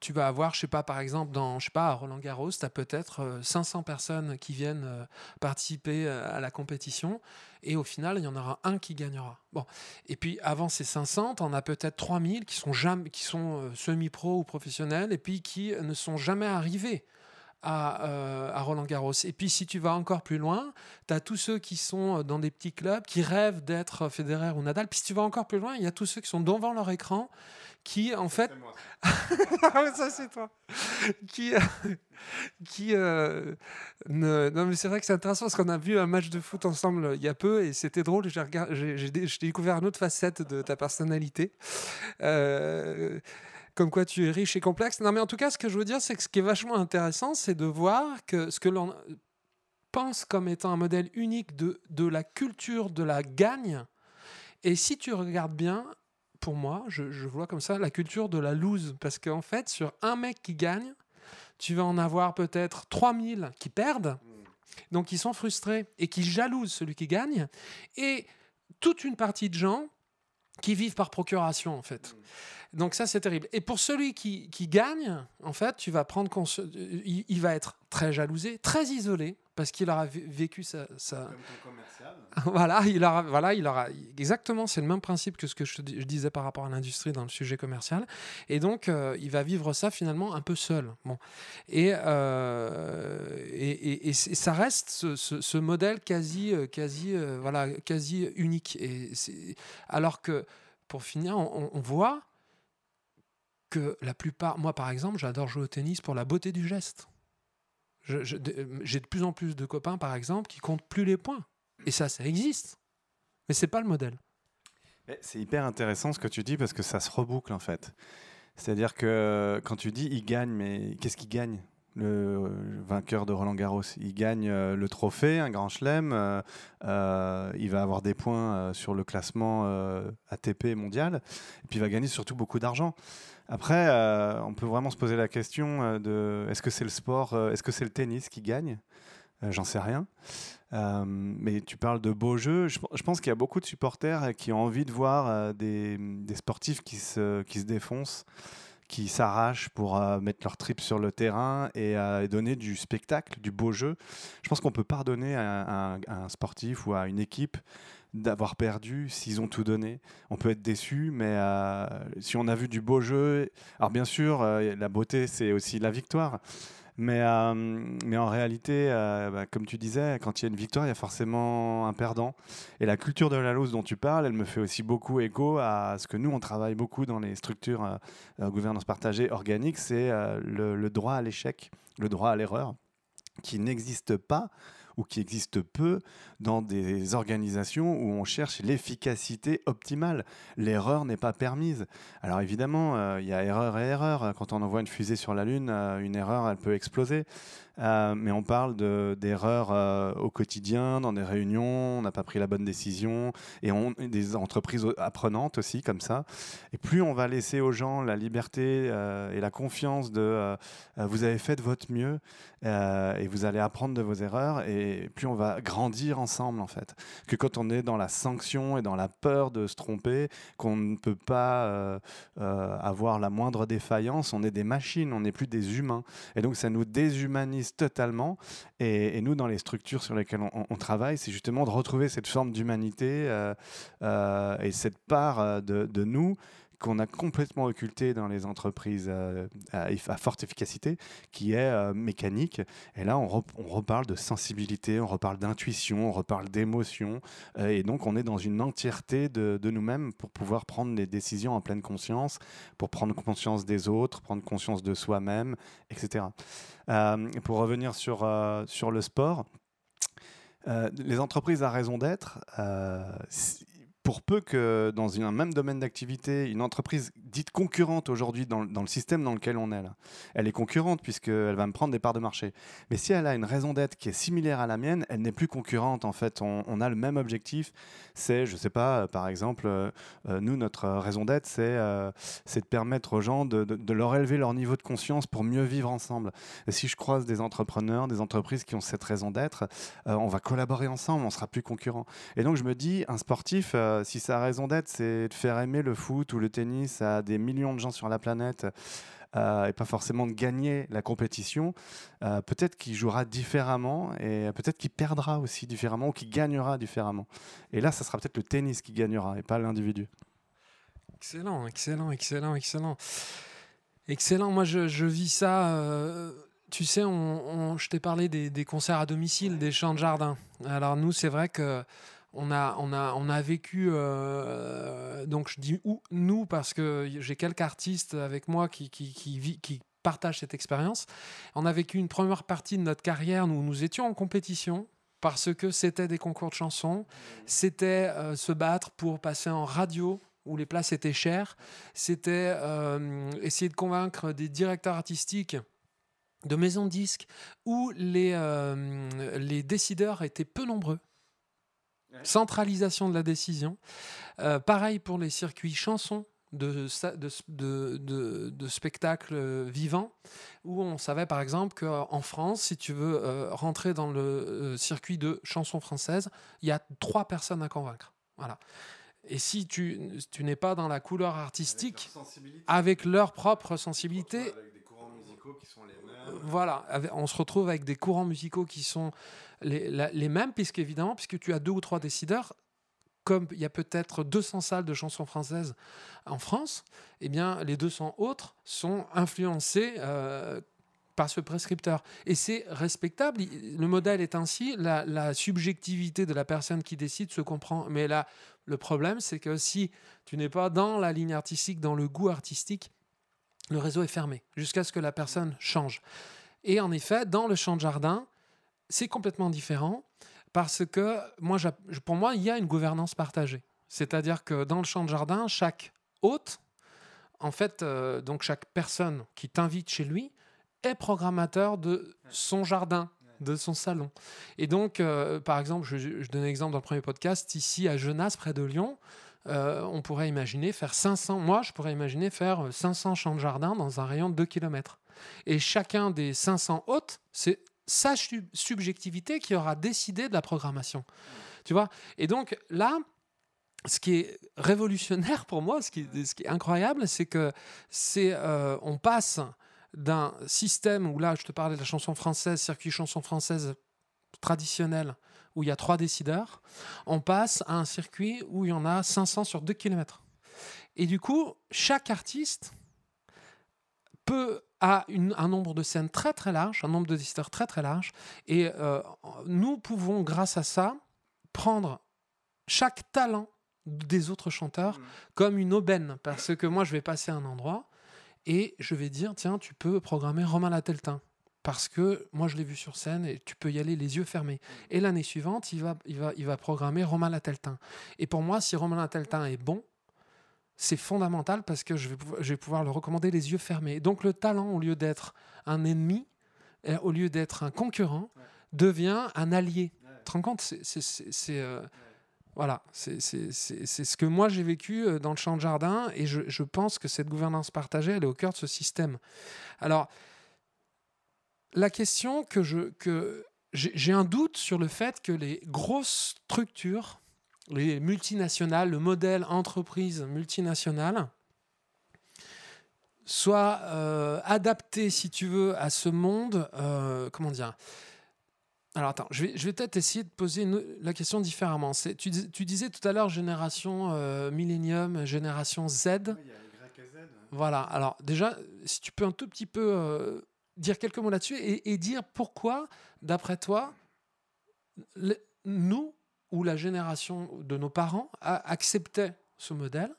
tu vas avoir, je sais pas, par exemple, dans, je sais pas, à Roland Garros, tu as peut-être 500 euh, personnes qui viennent euh, participer à la compétition, et au final, il y en aura un qui gagnera. Bon. Et puis, avant ces 500, on a peut-être 3000 qui sont, qui sont semi-pro ou professionnels, et puis qui ne sont jamais arrivés euh, à, Roland Garros. Et puis si tu vas encore plus loin, tu as tous ceux qui sont dans des petits clubs, qui rêvent d'être Federer ou Nadal. Puis si tu vas encore plus loin, il y a tous ceux qui sont devant leur écran, qui en fait... <laughs> ça c'est toi. qui... qui euh, ne... non mais c'est vrai que c'est intéressant parce qu'on a vu un match de foot ensemble il y a peu et c'était drôle j'ai j'ai découvert une autre facette de ta personnalité euh, comme quoi tu es riche et complexe. Non, mais en tout cas, ce que je veux dire, c'est que ce qui est vachement intéressant, c'est de voir que ce que l'on pense comme étant un modèle unique de, de la culture de la gagne, et si tu regardes bien, pour moi, je, vois comme ça la culture de la lose. Parce qu'en fait, sur un mec qui gagne, tu vas en avoir peut-être 3000 qui perdent, donc ils sont frustrés et qui jalousent celui qui gagne, et toute une partie de gens qui vivent par procuration, en fait. Donc ça, c'est terrible. Et pour celui qui, gagne, en fait, tu vas prendre il, va être très jalousé, très isolé, parce qu'il aura vé- vécu sa, sa- Comme ton commercial. <laughs> voilà, il aura, voilà, il aura exactement, c'est le même principe que ce que je, disais par rapport à l'industrie dans le sujet commercial, et donc euh, il va vivre ça finalement un peu seul. Bon, et euh, et, et- et c- ça reste ce, ce- ce modèle quasi, euh, quasi, euh, voilà, quasi unique. Et alors que pour finir, on, on voit que la plupart, moi par exemple, j'adore jouer au tennis pour la beauté du geste. De- J'ai de plus en plus de copains, par exemple, qui comptent plus les points. Et ça, ça existe. Mais c'est pas le modèle. C'est hyper intéressant ce que tu dis parce que ça se reboucle en fait. C'est-à-dire que quand tu dis il gagne, mais qu'est-ce qu'il gagne le vainqueur de Roland Garros? Il gagne euh, le trophée, un grand chelem, euh, euh, il va avoir des points euh, sur le classement euh, ATP mondial, et puis il va gagner surtout beaucoup d'argent. Après, euh, on peut vraiment se poser la question euh, de est-ce que c'est le sport, euh, est-ce que c'est le tennis qui gagne? J'en sais rien. Mais tu parles de beaux jeux. Je, pense qu'il y a beaucoup de supporters qui ont envie de voir des, sportifs qui se, qui se défoncent, qui s'arrachent pour mettre leur trip sur le terrain et, donner du spectacle, du beau jeu. Je pense qu'on peut pardonner à, à un sportif ou à une équipe d'avoir perdu s'ils ont tout donné. On peut être déçu, mais euh, si on a vu du beau jeu, alors bien sûr, euh, la beauté, c'est aussi la victoire. Mais, euh, mais en réalité, bah, comme tu disais, quand il y a une victoire, il y a forcément un perdant. Et la culture de la loose dont tu parles, elle me fait aussi beaucoup écho à ce que nous, on travaille beaucoup dans les structures gouvernance partagée organique, c'est le droit à l'échec, le droit à l'erreur, qui n'existe pas ou qui existe peu dans des organisations où on cherche l'efficacité optimale. L'erreur n'est pas permise. Alors évidemment, euh, il y a erreur et erreur. Quand on envoie une fusée sur la Lune, euh, une erreur, elle peut exploser. Euh, mais on parle de- d'erreurs au quotidien, dans des réunions, on n'a pas pris la bonne décision, et des entreprises apprenantes aussi, comme ça. Et plus on va laisser aux gens la liberté et la confiance de vous avez fait de votre mieux, et vous allez apprendre de vos erreurs, et plus on va grandir ensemble, en fait. Que quand on est dans la sanction et dans la peur de se tromper, qu'on ne peut pas euh, euh, avoir la moindre défaillance, on est des machines, on n'est plus des humains. Et donc ça nous déshumanise totalement. Et, nous, dans les structures sur lesquelles on, travaille, c'est justement de retrouver cette forme d'humanité euh, et cette part de nous qu'on a complètement occulté dans les entreprises euh, à, forte efficacité, qui est euh, mécanique. Et là, on, on reparle de sensibilité, on reparle d'intuition, on reparle d'émotion. euh, et donc, on est dans une entièreté de, de nous-mêmes pour pouvoir prendre les décisions en pleine conscience, pour prendre conscience des autres, prendre conscience de soi-même, etc. Pour revenir sur, sur le sport, les entreprises à raison d'être, pour peu que dans un même domaine d'activité, une entreprise dite concurrente aujourd'hui dans, le système dans lequel on est elle est concurrente puisqu'elle va me prendre des parts de marché. Mais si elle a une raison d'être qui est similaire à la mienne, elle n'est plus concurrente en fait. On, a le même objectif. C'est, je sais pas, euh, par exemple, euh, euh, nous, notre raison d'être, c'est de permettre aux gens de, leur élever leur niveau de conscience pour mieux vivre ensemble. Et si je croise des entrepreneurs, des entreprises qui ont cette raison d'être, on va collaborer ensemble, on sera plus concurrents. Et donc je me dis, un sportif, si sa raison d'être, c'est de faire aimer le foot ou le tennis à des millions de gens sur la planète, euh, et pas forcément de gagner la compétition, euh, peut-être qu'il jouera différemment et peut-être qu'il perdra aussi différemment ou qu'il gagnera différemment. Et là, ça sera peut-être le tennis qui gagnera et pas l'individu. Excellent, excellent, excellent, excellent. Excellent. Moi, je, je vis ça. euh, tu sais, on, on- je t'ai parlé des, des concerts à domicile, des chants de jardin. Alors nous, c'est vrai que on a, on a, on a vécu. euh, donc je dis nous parce que j'ai quelques artistes avec moi qui, qui, partagent cette expérience. On a vécu une première partie de notre carrière où nous étions en compétition parce que c'était des concours de chansons, c'était euh, se battre pour passer en radio où les places étaient chères, c'était euh, essayer de convaincre des directeurs artistiques de maisons disques où les, les décideurs étaient peu nombreux. Centralisation de la décision. Euh, pareil pour les circuits chansons de, sa- de, de, de- de spectacles vivants, où on savait par exemple qu'en France, si tu veux euh, rentrer dans le euh, circuit de chansons françaises, il y a trois personnes à convaincre. Voilà. Et si tu, tu n'es pas dans la couleur artistique, avec leur propre sensibilité, musicaux qui sont les mêmes. Voilà, avec- on se retrouve avec des courants musicaux qui sont les, la- les mêmes, puisque évidemment, puisque tu as deux ou trois décideurs, comme il y a peut-être 200 salles de chansons françaises en France, eh bien, les 200 autres sont influencés euh, par ce prescripteur. Et c'est respectable. Le modèle est ainsi. La, la subjectivité de la personne qui décide se comprend. Mais là, le problème, c'est que si tu n'es pas dans la ligne artistique, dans le goût artistique, le réseau est fermé jusqu'à ce que la personne change. Et en effet, dans le champ de jardin, c'est complètement différent parce que pour moi, il y a une gouvernance partagée. C'est-à-dire que dans le champ de jardin, chaque hôte, en fait, euh, donc chaque personne qui t'invite chez lui est programmateur de son jardin, de son salon. Et donc, euh, par exemple, je, je donne un exemple dans le premier podcast, ici à Genasse, près de Lyon, euh, on pourrait imaginer faire 500, moi je pourrais imaginer faire 500 champs de jardin dans un rayon de 2 km. Et chacun des 500 hôtes, c'est sa sub- subjectivité qui aura décidé de la programmation. Tu vois? Et donc là, ce qui est révolutionnaire pour moi, ce qui, ce qui est incroyable, c'est que c'est euh, on passe d'un système où là, je te parlais de la chanson française, circuit chanson française traditionnelle, où il y a trois décideurs, on passe à un circuit où il y en a 500 sur 2 km. Et du coup, chaque artiste peut a une- un nombre de scènes très très large, un nombre de décideurs très très large, et euh, nous pouvons, grâce à ça, prendre chaque talent des autres chanteurs comme une aubaine, parce que moi je vais passer à un endroit et je vais dire tiens tu peux programmer Romain Lateltin parce que moi je l'ai vu sur scène et tu peux y aller les yeux fermés. Et l'année suivante il va il va il va programmer Romain Lateltin. Et pour moi si Romain Lateltin est bon c'est fondamental parce que je vais, pouvoir, je vais pouvoir le recommander les yeux fermés. Donc le talent, au lieu d'être un ennemi, euh, au lieu d'être un concurrent, devient un allié. Tu te rends compte? C'est- euh, voilà, c'est ce que moi j'ai vécu euh, dans le champ de jardin et je, je pense que cette gouvernance partagée, elle est au cœur de ce système. Alors, la question que je que j'ai un doute sur le fait que les grosses structures, les multinationales, le modèle entreprise multinationale, soient euh, adapté, si tu veux, à ce monde. euh, comment dire? Alors attends, je vais, je vais peut-être essayer de poser une- la question différemment. Tu, dis- tu disais tout à l'heure génération euh, millénium, génération Z. Il y a Y Z. Voilà, alors déjà, si tu peux un tout petit peu euh, dire quelques mots là-dessus et, dire pourquoi, d'après toi, nous ou la génération de nos parents a, acceptait ce modèle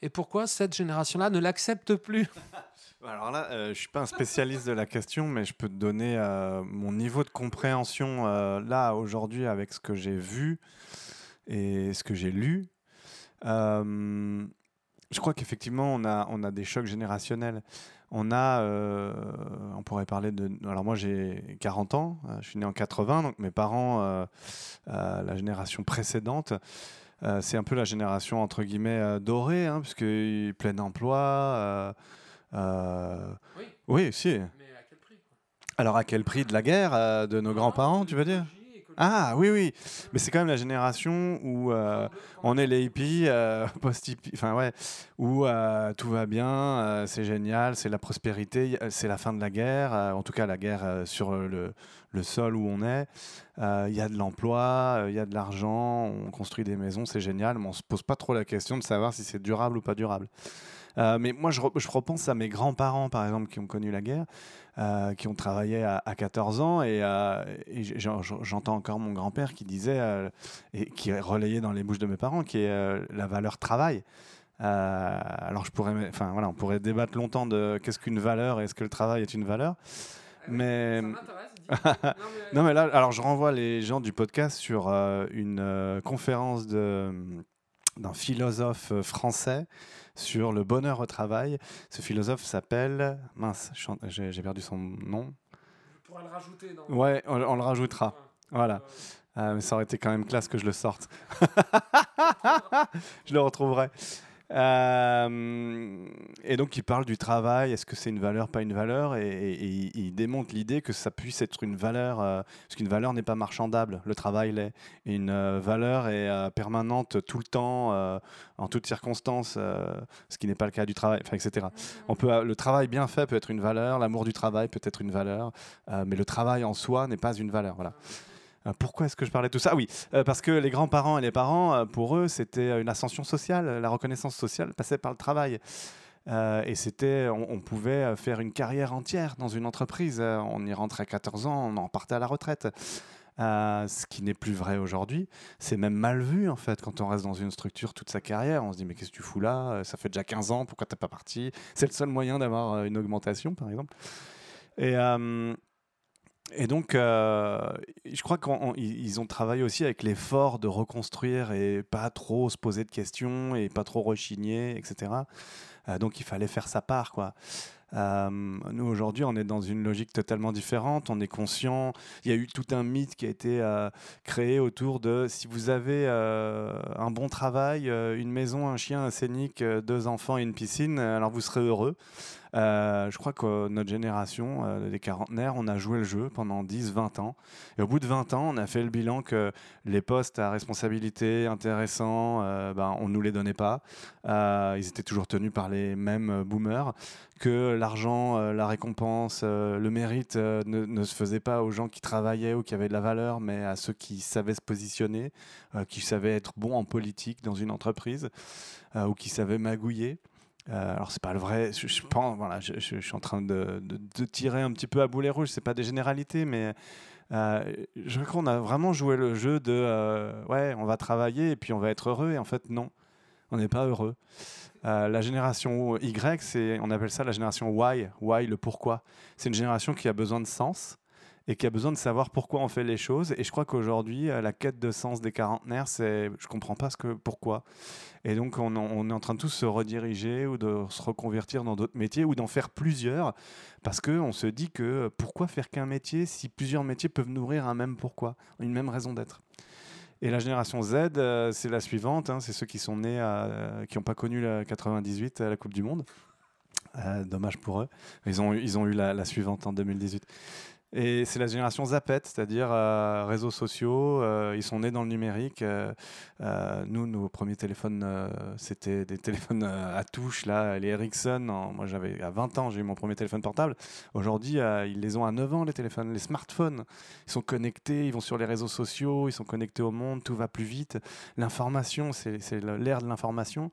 et pourquoi cette génération-là ne l'accepte plus? <laughs> Alors là, euh, je suis pas un spécialiste de la question, mais je peux te donner euh, mon niveau de compréhension euh, là aujourd'hui avec ce que j'ai vu et ce que j'ai lu. Je crois qu'effectivement, on a des chocs générationnels. On a, euh, on pourrait parler de. Alors moi, j'ai 40 ans, euh, je suis né en 80, donc mes parents, euh, euh, la génération précédente, c'est un peu la génération entre guillemets dorée, hein, puisque plein emploi. Oui. oui, si. Mais à quel prix Alors à quel prix de la guerre de nos grands-parents, tu veux dire? Ah oui, oui. Mais c'est quand même la génération où euh, on est les hippies, euh, <laughs> post-hippies, enfin ouais, où euh, tout va bien, c'est génial, c'est la prospérité, c'est la fin de la guerre, en tout cas la guerre sur le, le sol où on est. Il y a de l'emploi, il y a de l'argent, on construit des maisons, c'est génial, mais on se pose pas trop la question de savoir si c'est durable ou pas durable. Euh, mais moi, je, re- je repense à mes grands-parents, par exemple, qui ont connu la guerre, euh, qui ont travaillé à, à 14 ans, et, euh, et j'entends encore mon grand-père qui disait, et qui est relayé dans les bouches de mes parents, qui est la valeur travail. Alors, je pourrais, enfin voilà, on pourrait débattre longtemps de qu'est-ce qu'une valeur et est-ce que le travail est une valeur. Mais <laughs> non, mais là, alors je renvoie les gens du podcast sur euh, une euh, conférence de d'un philosophe français sur le bonheur au travail. Ce philosophe s'appelle mince, j'ai perdu son nom. Je pourrais le rajouter dans. Ouais, on, on le rajoutera. Voilà. Euh, mais ça aurait été quand même classe que je le sorte. <laughs> <laughs> je le retrouverai. Euh, et donc, il parle du travail. Est-ce que c'est une valeur, pas une valeur? Et, il démontre l'idée que ça puisse être une valeur, euh, parce qu'une valeur n'est pas marchandable. Le travail l'est. Une euh, valeur est permanente tout le temps, en toutes circonstances, ce qui n'est pas le cas du travail, etc. On peut, le travail bien fait peut être une valeur, l'amour du travail peut être une valeur, mais le travail en soi n'est pas une valeur. Voilà. Euh, pourquoi est-ce que je parlais de tout ça? Oui, euh, parce que les grands-parents et les parents, euh, pour eux, c'était une ascension sociale. La reconnaissance sociale passait par le travail. et c'était, on, pouvait faire une carrière entière dans une entreprise. on y rentrait à 14 ans, on en partait à la retraite. ce qui n'est plus vrai aujourd'hui. C'est même mal vu, en fait, quand on reste dans une structure toute sa carrière. On se dit, mais qu'est-ce que tu fous là? Ça fait déjà 15 ans, pourquoi tu n'es pas parti? C'est le seul moyen d'avoir une augmentation, par exemple. Et, et donc, euh, je crois qu'ils ont travaillé aussi avec l'effort de reconstruire et pas trop se poser de questions et pas trop rechigner, etc. Euh, donc, il fallait faire sa part, quoi. Euh, nous, aujourd'hui, on est dans une logique totalement différente. On est conscient. Il y a eu tout un mythe qui a été créé autour de si vous avez un bon travail, une maison, un chien, un scénic, deux enfants et une piscine, alors vous serez heureux. Euh, je crois que notre génération, euh, les quarantenaires, on a joué le jeu pendant 10-20 ans. Et au bout de 20 ans, on a fait le bilan que les postes à responsabilité intéressants, euh, ben, on ne nous les donnait pas. ils étaient toujours tenus par les mêmes boomers. Que l'argent, la récompense, le mérite ne, ne, se faisait pas aux gens qui travaillaient ou qui avaient de la valeur, mais à ceux qui savaient se positionner, qui savaient être bons en politique dans une entreprise ou qui savaient magouiller. Euh, alors c'est pas le vrai. Je, suis en train de, tirer un petit peu à boulet rouge. C'est pas des généralités, mais euh, je crois qu'on a vraiment joué le jeu de euh, ouais, on va travailler et puis on va être heureux. Et en fait, non, on n'est pas heureux. la génération Y, on appelle ça la génération Y. Y, le pourquoi. C'est une génération qui a besoin de sens et qui a besoin de savoir pourquoi on fait les choses. Et je crois qu'aujourd'hui, la quête de sens des quarantenaires, c'est je comprends pas ce que pourquoi. Et donc, on, est en train de tous se rediriger ou de se reconvertir dans d'autres métiers ou d'en faire plusieurs parce qu'on se dit que pourquoi faire qu'un métier si plusieurs métiers peuvent nourrir un même pourquoi, une même raison d'être? Et la génération Z, euh, c'est la suivante, hein, c'est ceux qui sont nés, qui n'ont pas connu la 98 à la Coupe du Monde. Euh, dommage pour eux. Ils ont, ils ont eu la suivante en 2018. Et c'est la génération Zapet, c'est-à-dire euh, réseaux sociaux. Euh, ils sont nés dans le numérique. Euh, nous, nos premiers téléphones, c'était des téléphones à touche, là, les Ericsson. moi, j'avais à 20 ans, j'ai eu mon premier téléphone portable. Aujourd'hui, ils les ont à 9 ans, les téléphones, les smartphones. Ils sont connectés, ils vont sur les réseaux sociaux, ils sont connectés au monde, tout va plus vite. L'information, c'est l'ère de l'information.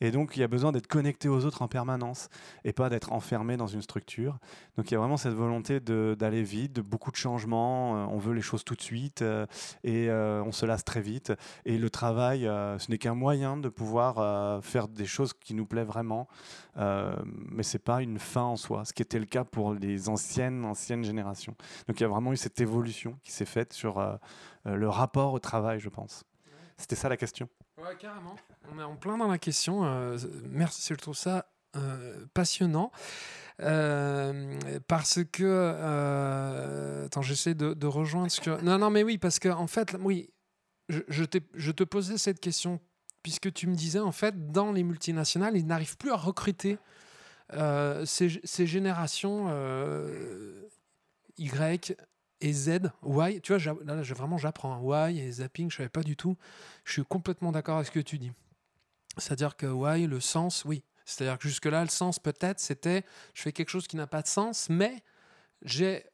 Et donc, il y a besoin d'être connecté aux autres en permanence et pas d'être enfermé dans une structure. Donc, il y a vraiment cette volonté d'aller de beaucoup de changements. Euh, on veut les choses tout de suite euh, et euh, on se lasse très vite. Et le travail, ce n'est qu'un moyen de pouvoir faire des choses qui nous plaisent vraiment, mais c'est pas une fin en soi, ce qui était le cas pour les anciennes anciennes générations. Donc il y a vraiment eu cette évolution qui s'est faite sur le rapport au travail, je pense. C'était ça la question. Ouais, carrément. On est en plein dans la question. merci, je trouve ça passionnant. Euh, parce que. Euh, attends, j'essaie de, rejoindre ce que. Non, non, mais oui, parce que en fait, oui, je, je, te posais cette question puisque tu me disais, en fait, dans les multinationales, ils n'arrivent plus à recruter euh, ces, ces, générations Y et Z, Y. Tu vois, là, vraiment, j'apprends. Y et zapping, je savais pas du tout. Je suis complètement d'accord avec ce que tu dis. C'est-à-dire que Y, le sens, oui, c'est-à-dire que jusque-là, le sens peut-être, c'était je fais quelque chose qui n'a pas de sens, mais j'ai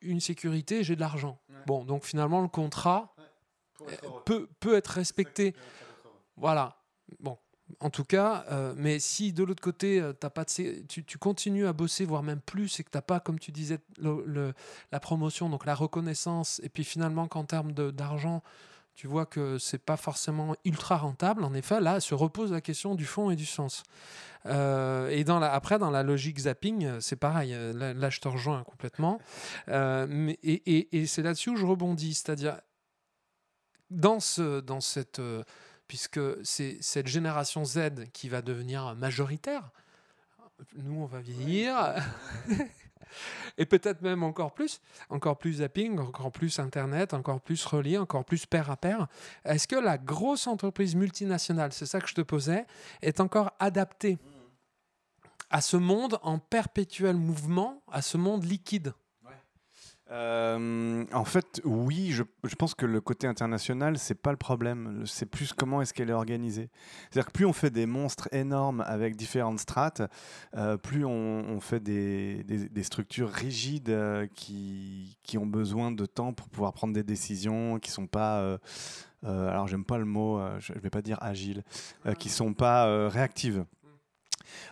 une sécurité, j'ai de l'argent. Bon, donc finalement, le contrat peut, peut être respecté. Voilà. Bon, en tout cas, euh, mais si de l'autre côté, euh, as pas de, tu, tu, continues à bosser, voire même plus, et que tu n'as pas, comme tu disais, le, la promotion, donc la reconnaissance, et puis finalement qu'en termes d'argent, tu vois que c'est pas forcément ultra rentable. En effet, là se repose la question du fond et du sens. Euh, et dans la, après, dans la logique zapping, euh, c'est pareil. Euh, là, je te rejoins complètement. mais, et, et, c'est là-dessus où je rebondis. C'est-à-dire, dans, ce, dans cette. puisque c'est cette génération Z qui va devenir majoritaire, nous, on va vieillir. <laughs> et peut-être même encore plus, encore plus zapping, encore plus Internet, encore plus relié, encore plus pair à pair. Est-ce que la grosse entreprise multinationale, c'est ça que je te posais, est encore adaptée à ce monde en perpétuel mouvement, à ce monde liquide? Euh, en fait, oui, je, pense que le côté international, c'est pas le problème. C'est plus comment est-ce qu'elle est organisée. C'est-à-dire que plus on fait des monstres énormes avec différentes strates, euh, plus on, fait des, structures rigides euh, qui, qui, ont besoin de temps pour pouvoir prendre des décisions, qui sont pas. alors, j'aime pas le mot, je vais pas dire agile, qui sont pas réactives.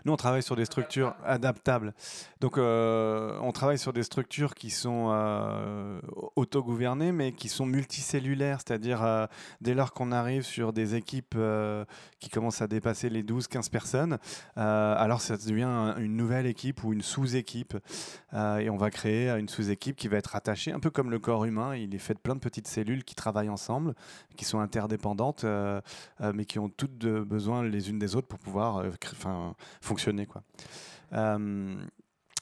Nous, on travaille sur des structures adaptables. Donc, euh, on travaille sur des structures qui sont euh, autogouvernées, mais qui sont multicellulaires. C'est-à-dire, euh, dès lors qu'on arrive sur des équipes qui commencent à dépasser les 12-15 personnes, alors ça devient une nouvelle équipe ou une sous-équipe. et on va créer une sous-équipe qui va être attachée, un peu comme le corps humain. Il est fait de plein de petites cellules qui travaillent ensemble, qui sont interdépendantes, mais qui ont toutes besoin les unes des autres pour pouvoir fonctionner. Quoi. Euh,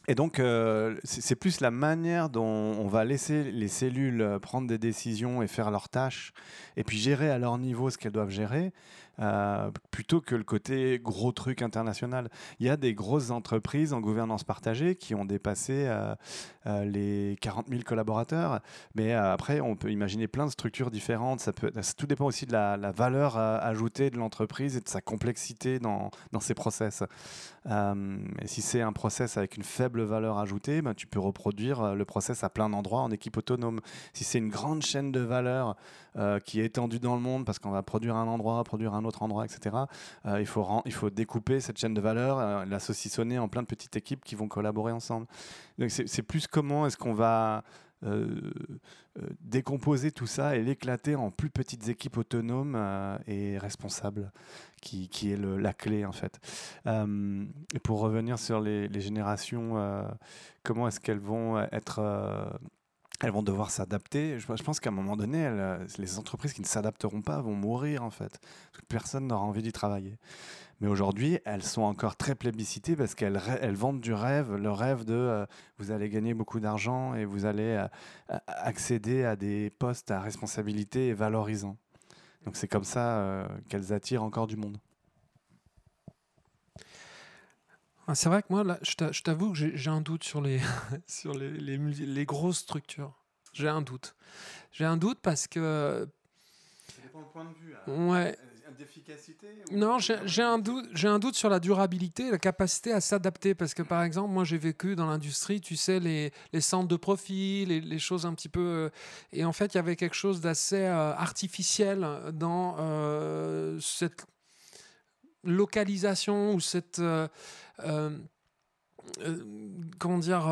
et donc, euh, c'est plus la manière dont on va laisser les cellules prendre des décisions et faire leurs tâches, et puis gérer à leur niveau ce qu'elles doivent gérer, euh, plutôt que le côté gros truc international. Il y a des grosses entreprises en gouvernance partagée qui ont dépassé euh, euh, les 40 000 collaborateurs, mais après, on peut imaginer plein de structures différentes. Ça tout dépend aussi de la, valeur ajoutée de l'entreprise et de sa complexité dans, dans ses process. et si c'est un process avec une faible valeur ajoutée, ben, tu peux reproduire le process à plein d'endroits en équipe autonome. Si c'est une grande chaîne de valeur qui est étendue dans le monde parce qu'on va produire un endroit, produire un autre endroit, etc. Euh, il, faut il faut découper cette chaîne de valeur, euh, la saucissonner en plein de petites équipes qui vont collaborer ensemble. Donc c'est plus comment est-ce qu'on va euh, décomposer tout ça et l'éclater en plus petites équipes autonomes et responsables, qui, qui est la clé en fait. et pour revenir sur les générations, comment est-ce qu'elles vont être elles vont devoir s'adapter. Je, pense qu'à un moment donné, euh, les entreprises qui ne s'adapteront pas vont mourir en fait. personne n'aura envie d'y travailler. Mais aujourd'hui, elles sont encore très plébiscitées parce qu'elles elles vendent du rêve, le rêve de euh, vous allez gagner beaucoup d'argent et vous allez euh, accéder à des postes à responsabilité et valorisants. Donc c'est comme ça qu'elles attirent encore du monde. Ah, c'est vrai que moi, là, je t'avoue que j'ai un doute sur les, <laughs> sur les, les, grosses structures. J'ai un doute. J'ai un doute parce que. Ça dépend le point de vue. Ouais. D'efficacité Non, j'ai un, doute, un doute sur la durabilité, la capacité à s'adapter. Parce que, par exemple, moi, j'ai vécu dans l'industrie, tu sais, les, les, centres de profit, les, les, choses un petit peu. Euh, et en fait, il y avait quelque chose d'assez euh, artificiel dans euh, cette localisation ou cette euh, euh, euh, comment dire,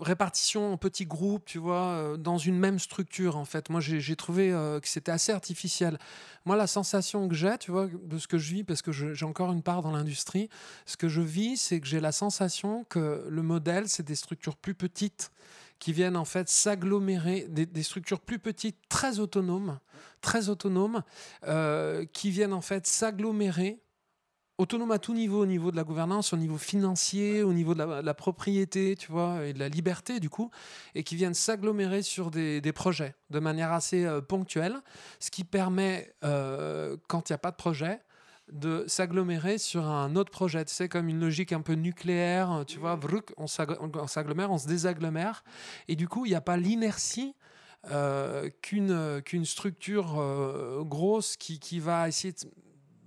répartition en petits groupes, tu vois, dans une même structure, en fait. Moi, j'ai trouvé que c'était assez artificiel. Moi, la sensation que j'ai, tu vois, de ce que je vis, parce que j'ai encore une part dans l'industrie, ce que je vis, c'est que j'ai la sensation que le modèle, c'est des structures plus petites qui viennent en fait s'agglomérer, des, des, structures plus petites, très autonomes, très autonomes, qui viennent en fait s'agglomérer autonome à tout niveau, au niveau de la gouvernance, au niveau financier, au niveau de la, propriété, tu vois, et de la liberté, du coup, et qui viennent s'agglomérer sur des, projets de manière assez euh, ponctuelle, ce qui permet, euh, quand il n'y a pas de projet, de s'agglomérer sur un autre projet. Tu sais, comme une logique un peu nucléaire, tu vois, on s'agglomère, on se désagglomère, et du coup, il n'y a pas l'inertie euh, qu'une structure grosse qui, qui va essayer de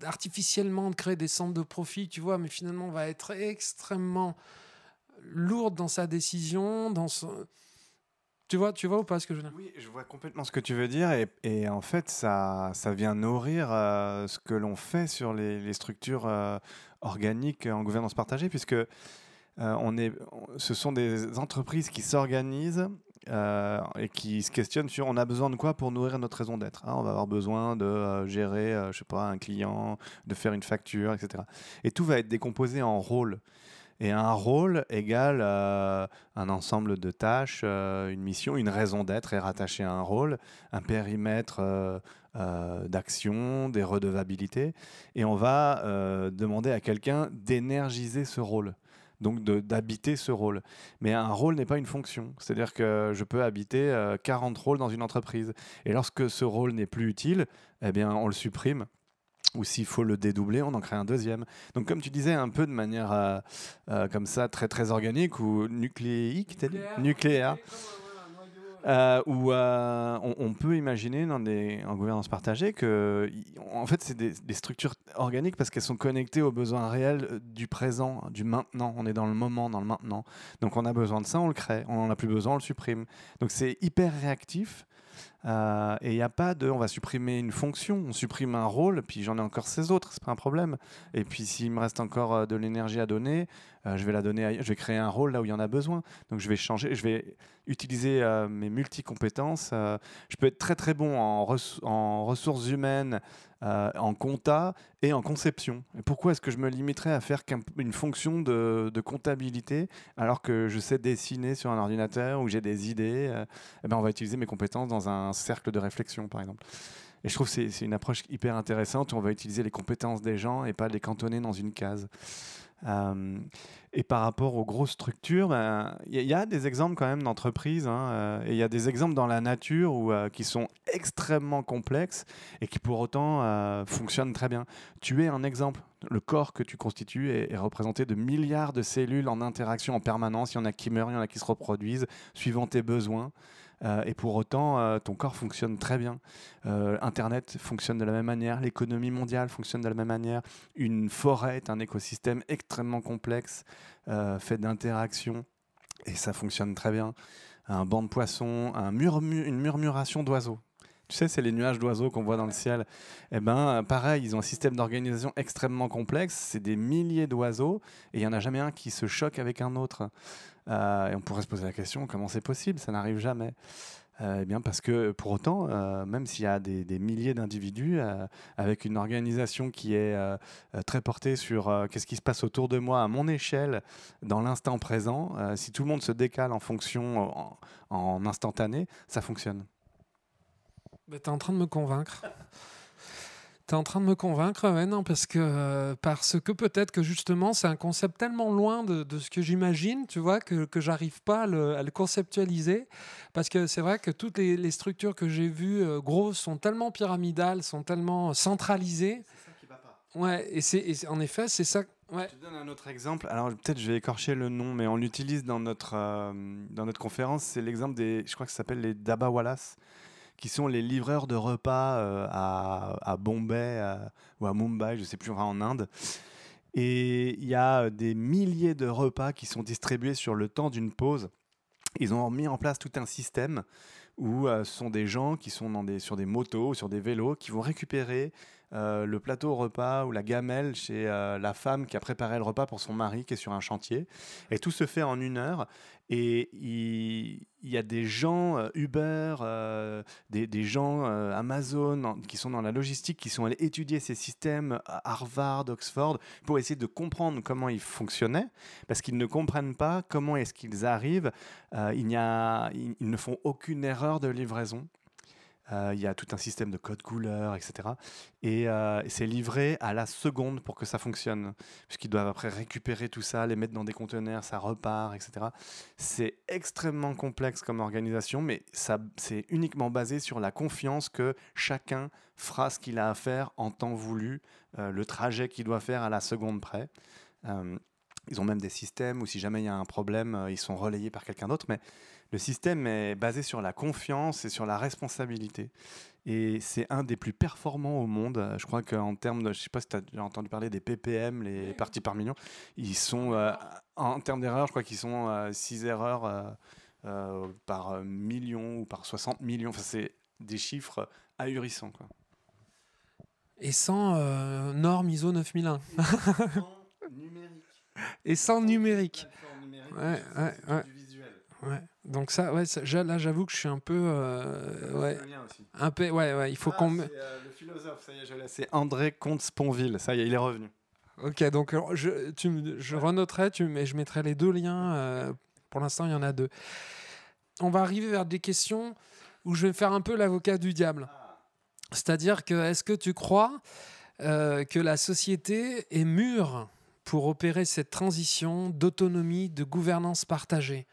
artificiellement de créer des centres de profit, tu vois, mais finalement va être extrêmement lourde dans sa décision, dans son... Tu vois, tu vois ou pas ce que je veux dire? Oui, je vois complètement ce que tu veux dire et, en fait ça, ça vient nourrir euh, ce que l'on fait sur les, les structures euh, organiques en gouvernance partagée puisque euh, on est, ce sont des entreprises qui s'organisent euh, et qui se questionne sur on a besoin de quoi pour nourrir notre raison d'être. Hein. on va avoir besoin de euh, gérer, euh, je sais pas, un client, de faire une facture, etc. Et tout va être décomposé en rôles. Et un rôle égale un ensemble de tâches, une mission, une raison d'être est rattachée à un rôle, un périmètre d'action, des redevabilités. Et on va demander à quelqu'un d'énergiser ce rôle donc d'habiter ce rôle. Mais un rôle n'est pas une fonction. C'est-à-dire que je peux habiter 40 rôles dans une entreprise. Et lorsque ce rôle n'est plus utile, eh bien, on le supprime ou s'il faut le dédoubler, on en crée un deuxième. Donc comme tu disais, un peu de manière euh, euh, comme ça, très très organique ou nucléique, nucléaire, nucléaire. Euh, où on, peut imaginer dans des, en gouvernance partagée que, en fait, c'est des, des, structures organiques parce qu'elles sont connectées aux besoins réels du présent, du maintenant. On est dans le moment, dans le maintenant. Donc, on a besoin de ça, on le crée. On n'en a plus besoin, on le supprime. Donc, c'est hyper réactif. Euh, et il n'y a pas de on va supprimer une fonction, on supprime un rôle, puis j'en ai encore 16 autres, c'est pas un problème. Et puis s'il me reste encore euh, de l'énergie à donner, euh, je vais la donner, je vais créer un rôle là où il y en a besoin. Donc je vais changer, je vais utiliser mes multi-compétences. je peux être très très bon en, en ressources humaines, en compta et en conception. Et pourquoi est-ce que je me limiterais à faire une fonction de, de, comptabilité alors que je sais dessiner sur un ordinateur ou j'ai des idées eh ben On va utiliser mes compétences dans un cercle de réflexion, par exemple. Et je trouve que c'est une approche hyper intéressante où on va utiliser les compétences des gens et pas les cantonner dans une case. Euh, et par rapport aux grosses structures, il ben, y, a des exemples quand même d'entreprises, hein, euh, et il y a des exemples dans la nature où, euh, qui sont extrêmement complexes et qui pour autant fonctionnent très bien. Tu es un exemple. Le corps que tu constitues est, représenté de milliards de cellules en interaction en permanence. Il y en a qui meurent, il y en a qui se reproduisent suivant tes besoins. Euh, et pour autant, euh, ton corps fonctionne très bien. Euh, Internet fonctionne de la même manière, l'économie mondiale fonctionne de la même manière. Une forêt est un écosystème extrêmement complexe, fait d'interactions, et ça fonctionne très bien. Un banc de poissons, un une murmuration d'oiseaux. Tu sais, c'est les nuages d'oiseaux qu'on voit dans le ciel. Eh ben, pareil, ils ont un système d'organisation extrêmement complexe. C'est des milliers d'oiseaux et il n'y en a jamais un qui se choque avec un autre. Euh, et on pourrait se poser la question comment c'est possible? Ça n'arrive jamais. Euh, eh bien parce que pour autant, euh, même s'il y a des, milliers d'individus avec une organisation qui est très portée sur qu'est-ce qui se passe autour de moi à mon échelle dans l'instant présent, si tout le monde se décale en fonction en, instantané, ça fonctionne. Bah, tu es en train de me convaincre. Tu es en train de me convaincre, ouais, non, parce que, euh, parce que peut-être que justement, c'est un concept tellement loin de, de ce que j'imagine, tu vois, que, que j'arrive pas à le, à le, conceptualiser. Parce que c'est vrai que toutes les, les structures que j'ai vues euh, grosses sont tellement pyramidales, sont tellement centralisées. C'est ça qui va pas. Ouais, et, c'est, en effet, c'est ça. Ouais. Je te donne un autre exemple. Alors peut-être je vais écorcher le nom, mais on l'utilise dans notre, euh, dans notre conférence. C'est l'exemple des, je crois que ça s'appelle les Dabawalas qui sont les livreurs de repas euh, à, Bombay ou à Mumbai, je ne sais plus, en Inde. Et il y a des milliers de repas qui sont distribués sur le temps d'une pause. Ils ont mis en place tout un système où euh, ce sont des gens qui sont sur des motos ou sur des vélos qui vont récupérer euh, le plateau repas ou la gamelle chez la femme qui a préparé le repas pour son mari qui est sur un chantier. Et tout se fait en une heure. Et il, y a des gens euh, Uber, euh, des, gens euh, Amazon qui sont dans la logistique, qui sont allés étudier ces systèmes à Harvard, Oxford, pour essayer de comprendre comment ils fonctionnaient, parce qu'ils ne comprennent pas comment est-ce qu'ils arrivent. il a, ils ne font aucune erreur de livraison. Euh, il y a tout un système de code couleur, etc. Euh, et c'est livré à la seconde pour que ça fonctionne, puisqu'ils doivent après récupérer tout ça, les mettre dans des conteneurs, ça repart, etc. C'est extrêmement complexe comme organisation, mais c'est uniquement basé sur la confiance que chacun fera ce qu'il a à faire en temps voulu, euh, le trajet qu'il doit faire à la seconde près. ils ont même des systèmes où si jamais il y a un problème, ils sont relayés par quelqu'un d'autre, mais le système est basé sur la confiance et sur la responsabilité. Et c'est un des plus performants au monde. Je crois qu'en termes de, je sais pas si tu as déjà entendu parler des PPM, les parties par million, ils sont, euh, en termes d'erreurs, je crois qu'ils sont 6 erreurs euh, euh, par million ou par 60 millions. Enfin, c'est des chiffres ahurissants. Quoi. Et sans norme ISO 9001. numérique. Et sans numérique. Ouais, ouais, ouais. Ouais. Donc ça, ouais, là j'avoue que je suis un peu, euh, ouais, un peu, ouais, ouais, il faut ah, qu'on. C'est euh, le philosophe, ça y est, je C'est André Comte-Sponville, ça y est, il est revenu. Ok, donc je, tu, je renoterai, tu, mais je mettrai les deux liens. Euh, pour l'instant, il y en a deux. On va arriver vers des questions où je vais faire un peu l'avocat du diable. Ah. C'est-à-dire que est-ce que tu crois que la société est mûre pour opérer cette transition d'autonomie, de gouvernance partagée?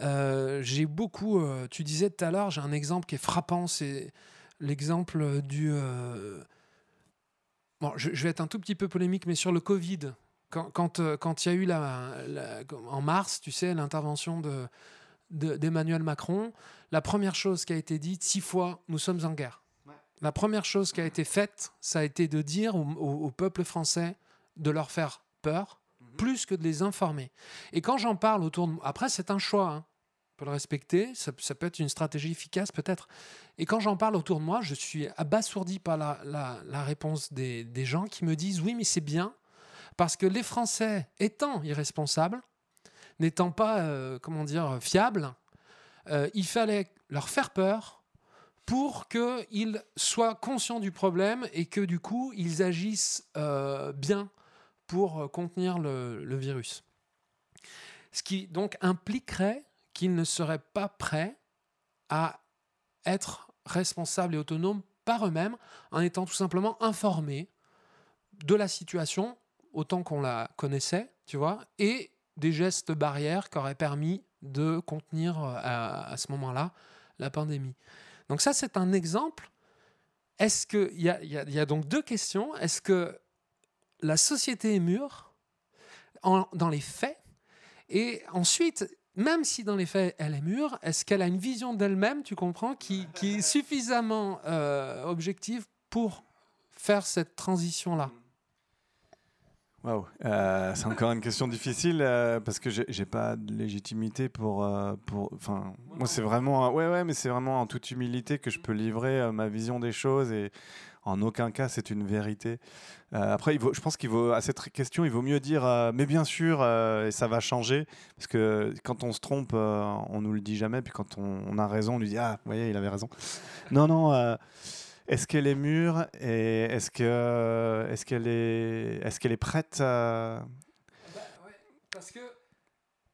Euh, j'ai beaucoup, euh, tu disais tout à l'heure, j'ai un exemple qui est frappant, c'est l'exemple du... Euh, bon, je, vais être un tout petit peu polémique, mais sur le Covid, quand, quand, il y a eu la, en mars, tu sais, l'intervention de, d'Emmanuel Macron, la première chose qui a été dite, six fois, nous sommes en guerre. La première chose qui a été faite, ça a été de dire au, peuple français de leur faire peur, mhm. plus que de les informer. Et quand j'en parle autour de moi, après c'est un choix, hein, peut le respecter, ça, peut être une stratégie efficace peut-être. Et quand j'en parle autour de moi, je suis abasourdi par la, réponse des, gens qui me disent oui mais c'est bien, parce que les Français étant irresponsables, n'étant pas, euh, comment dire, fiables, euh, il fallait leur faire peur pour qu'ils soient conscients du problème et que du coup, ils agissent euh, bien pour contenir le, virus. Ce qui donc impliquerait qu'ils ne seraient pas prêts à être responsables et autonomes par eux-mêmes en étant tout simplement informés de la situation autant qu'on la connaissait, tu vois, et des gestes barrières qui auraient permis de contenir euh, à, ce moment-là la pandémie. Donc ça, c'est un exemple. Est-ce que il y, y, a donc deux questions. Est-ce que la société est mûre dans les faits? Et ensuite, même si dans les faits elle est mûre, est-ce qu'elle a une vision d'elle-même, tu comprends, qui, est suffisamment euh, objective pour faire cette transition-là? Waouh, euh, c'est encore une question difficile euh, parce que j'ai pas de légitimité pour, pour, enfin, moi c'est vraiment, ouais ouais, mais c'est vraiment en toute humilité que je peux livrer ma vision des choses et en aucun cas c'est une vérité. après, il je pense qu'il vaut à cette question, il vaut mieux dire, mais bien sûr, et ça va changer parce que quand on se trompe, on nous le dit jamais, puis quand on, on, a raison, on lui dit ah, vous voyez, il avait raison. Non non. Est-ce qu'elle est mûre et est-ce que est-ce qu'elle est est-ce qu'elle est prête à... Bah, parce que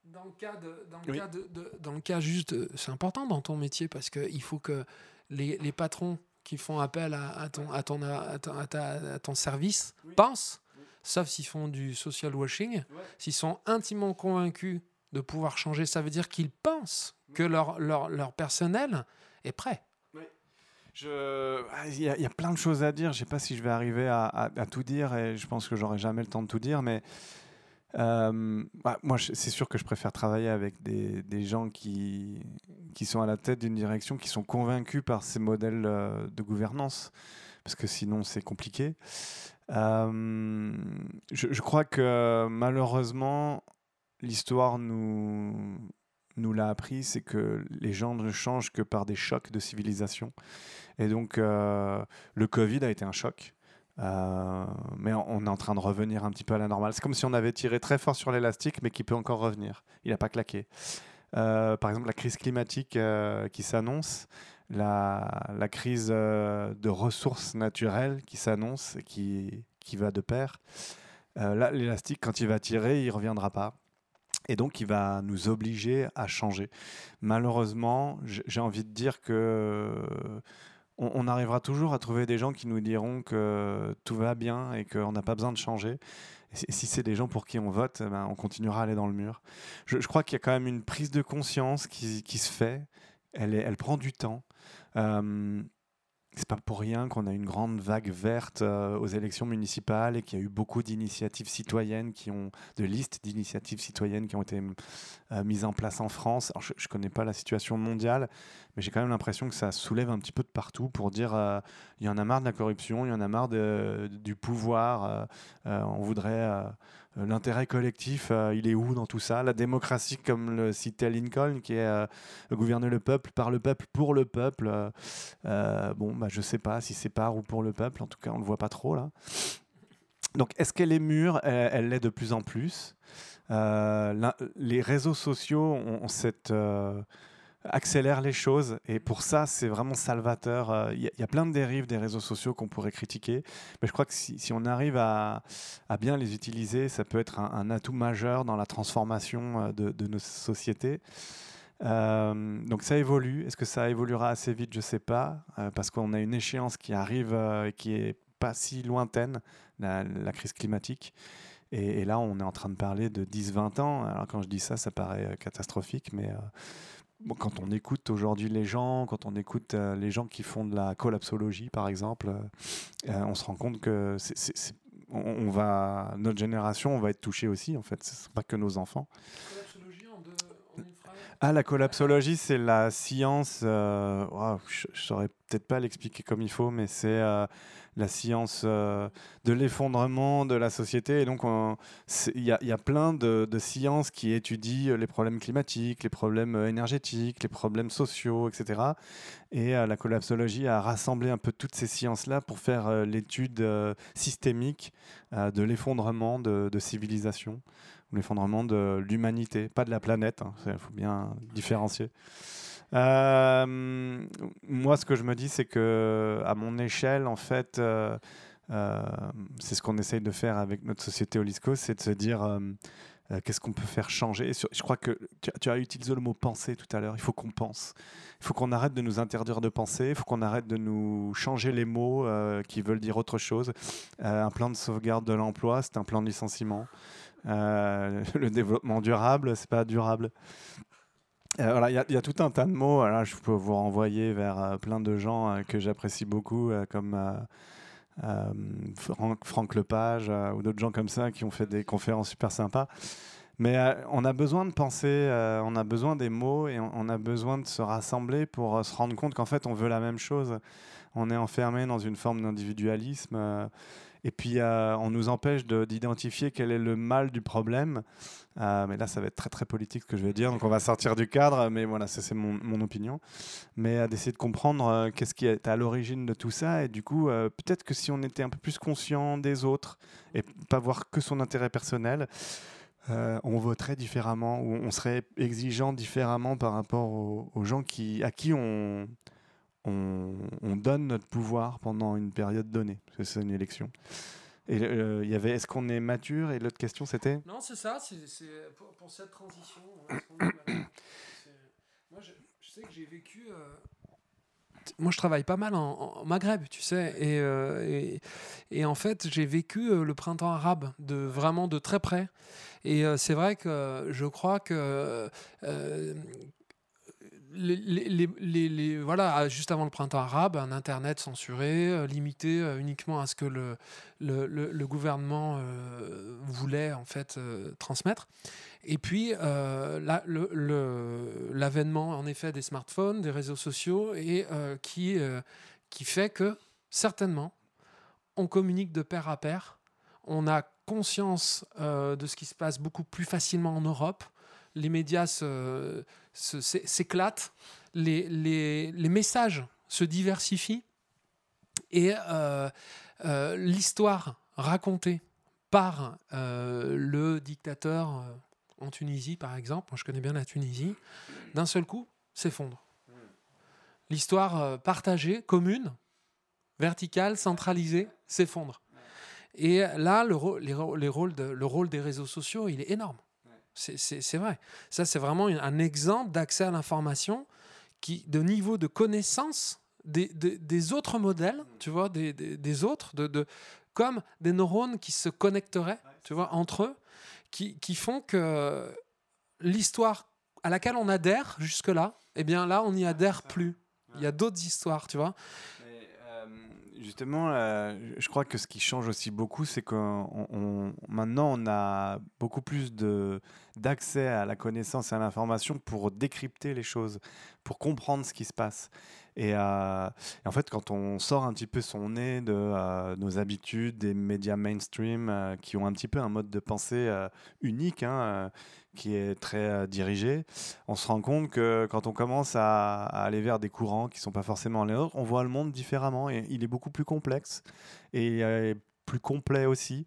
dans le cas de, dans le cas de, dans le cas juste c'est important dans ton métier parce que il faut que les, les patrons qui font appel à, à ton à ton à, à, ton service pensent sauf s'ils font du social washing s'ils sont intimement convaincus de pouvoir changer ça veut dire qu'ils pensent que leur, leur, leur personnel est prêt. Ah, il y, a plein de choses à dire. Je ne sais pas si je vais arriver à, tout dire et je pense que j'aurai jamais le temps de tout dire. Mais euh, bah, moi, c'est sûr que je préfère travailler avec des, gens qui, qui sont à la tête d'une direction, qui sont convaincus par ces modèles euh, de gouvernance. Parce que sinon, c'est compliqué. Euh, je, crois que malheureusement, l'histoire nous, nous l'a appris, c'est que les gens ne changent que par des chocs de civilisation. Et donc, le Covid a été un choc. Euh, mais on est en train de revenir un petit peu à la normale. C'est comme si on avait tiré très fort sur l'élastique, mais qui peut encore revenir. Il n'a pas claqué. Euh, par exemple, la crise climatique qui s'annonce, la, la, crise de ressources naturelles qui s'annonce qui, qui va de pair. là, l'élastique, quand il va tirer, il ne reviendra pas. Et donc, il va nous obliger à changer. Malheureusement, j'ai envie de dire que on, arrivera toujours à trouver des gens qui nous diront que tout va bien et qu'on n'a pas besoin de changer. Si c'est des gens pour qui on vote, eh ben, on continuera à aller dans le mur. Je, crois qu'il y a quand même une prise de conscience qui, se fait. Elle, elle prend du temps. Euh, c'est pas pour rien qu'on a une grande vague verte euh, aux élections municipales et qu'il y a eu beaucoup d'initiatives citoyennes qui ont, de listes d'initiatives citoyennes qui ont été euh, mises en place en France. je, ne connais pas la situation mondiale, mais j'ai quand même l'impression que ça soulève un petit peu de partout pour dire euh, il y en a marre de la corruption, il y en a marre du pouvoir, on voudrait l'intérêt collectif, euh, il est où dans tout ça? La démocratie, comme le citait Lincoln, qui est euh, gouverner le peuple par le peuple pour le peuple. bon, bah, je sais pas si c'est par ou pour le peuple. En tout cas, on le voit pas trop là. Donc, est-ce qu'elle est mûre? Elle l'est de plus en plus. les réseaux sociaux ont cette accélère les choses. Et pour ça, c'est vraiment salvateur. Euh, il y, a plein de dérives des réseaux sociaux qu'on pourrait critiquer. Mais je crois que si, on arrive à, bien les utiliser, ça peut être un, atout majeur dans la transformation euh, de, nos sociétés. Euh, donc ça évolue. Est-ce que ça évoluera assez vite? Je ne sais pas. parce qu'on a une échéance qui arrive et qui est pas si lointaine, la, crise climatique. Et, là, on est en train de parler de 10-20 ans. Alors quand je dis ça, ça paraît catastrophique, mais quand on écoute aujourd'hui les gens, quand on écoute les gens qui font de la collapsologie, par exemple, on se rend compte que on, va, notre génération, on va être touché aussi, en fait. Ce pas que nos enfants. Ah, la collapsologie, c'est la science. Euh, je ne saurais peut-être pas l'expliquer comme il faut, mais c'est euh, la science euh, de l'effondrement de la société. Et donc, il y, a plein de, sciences qui étudient les problèmes climatiques, les problèmes énergétiques, les problèmes sociaux, etc. Et la collapsologie a rassemblé un peu toutes ces sciences-là pour faire l'étude systémique de l'effondrement de, de civilisations l'effondrement de l'humanité, pas de la planète, il hein, faut bien différencier. Euh, moi, ce que je me dis, c'est que à mon échelle, en fait, euh, euh, c'est ce qu'on essaye de faire avec notre société Olisco, c'est de se dire qu'est-ce qu'on peut faire changer? Je crois que tu, as utilisé le mot penser tout à l'heure. Il faut qu'on pense. Il faut qu'on arrête de nous interdire de penser. Il faut qu'on arrête de nous changer les mots qui veulent dire autre chose. un plan de sauvegarde de l'emploi, c'est un plan de licenciement. <laughs> Le développement durable, c'est pas durable. Euh, il y, a tout un tas de mots. Alors, je peux vous renvoyer vers euh, plein de gens que j'apprécie beaucoup, comme Franck, Lepage ou d'autres gens comme ça qui ont fait des conférences super sympas. Mais on a besoin de penser, on a besoin des mots et on, a besoin de se rassembler pour se rendre compte qu'en fait on veut la même chose. On est enfermé dans une forme d'individualisme et puis, euh, on nous empêche d'identifier quel est le mal du problème. Euh, mais là, ça va être très, très politique ce que je vais dire. Donc, on va sortir du cadre. Mais voilà, ça, c'est mon, mon, opinion. Mais euh, d'essayer de comprendre qu'est-ce qui est à l'origine de tout ça. Et du coup, peut-être que si on était un peu plus conscient des autres et pas voir que son intérêt personnel, on voterait différemment ou on serait exigeant différemment par rapport aux, aux gens qui, à qui on on, donne notre pouvoir pendant une période donnée. C'est une élection. Et euh, il y avait est-ce qu'on est mature? Et l'autre question c'était? Non, c'est ça, c'est pour, cette transition. moi, je, sais que j'ai vécu. Euh, moi, je travaille pas mal en, Maghreb, tu sais, et, euh, et, en fait, j'ai vécu le printemps arabe de vraiment de très près. Et c'est vrai que je crois que les, voilà, juste avant le printemps arabe, un Internet censuré, euh, limité euh, uniquement à ce que le, gouvernement euh, voulait en fait transmettre. Et puis l'avènement en effet des smartphones, des réseaux sociaux, et qui, qui fait que certainement on communique de pair à pair, on a conscience de ce qui se passe beaucoup plus facilement en Europe les médias s'éclatent, les, messages se diversifient et euh, euh, l'histoire racontée par euh, le dictateur en Tunisie, par exemple, moi je connais bien la Tunisie, d'un seul coup s'effondre. L'histoire partagée, commune, verticale, centralisée, s'effondre. Et là, le, de, le rôle des réseaux sociaux, il est énorme. C'est vrai. Ça, c'est vraiment un exemple d'accès à l'information qui, de niveau de connaissance des, des, autres modèles, tu vois, des, des autres, de, de, comme des neurones qui se connecteraient, tu vois, entre eux, qui, qui font que l'histoire à laquelle on adhère jusque-là, eh bien là, on n'y adhère plus. Il y a d'autres histoires, tu vois. Justement, euh, je crois que ce qui change aussi beaucoup, c'est que maintenant on a beaucoup plus d'accès à la connaissance et à l'information pour décrypter les choses, pour comprendre ce qui se passe. Et, euh, en fait, quand on sort un petit peu son nez de euh, nos habitudes, des médias mainstream qui ont un petit peu un mode de pensée unique, hein, qui est très euh, dirigé, on se rend compte que quand on commence à, aller vers des courants qui ne sont pas forcément les nôtres, on voit le monde différemment et il est beaucoup plus complexe et euh, plus complet aussi.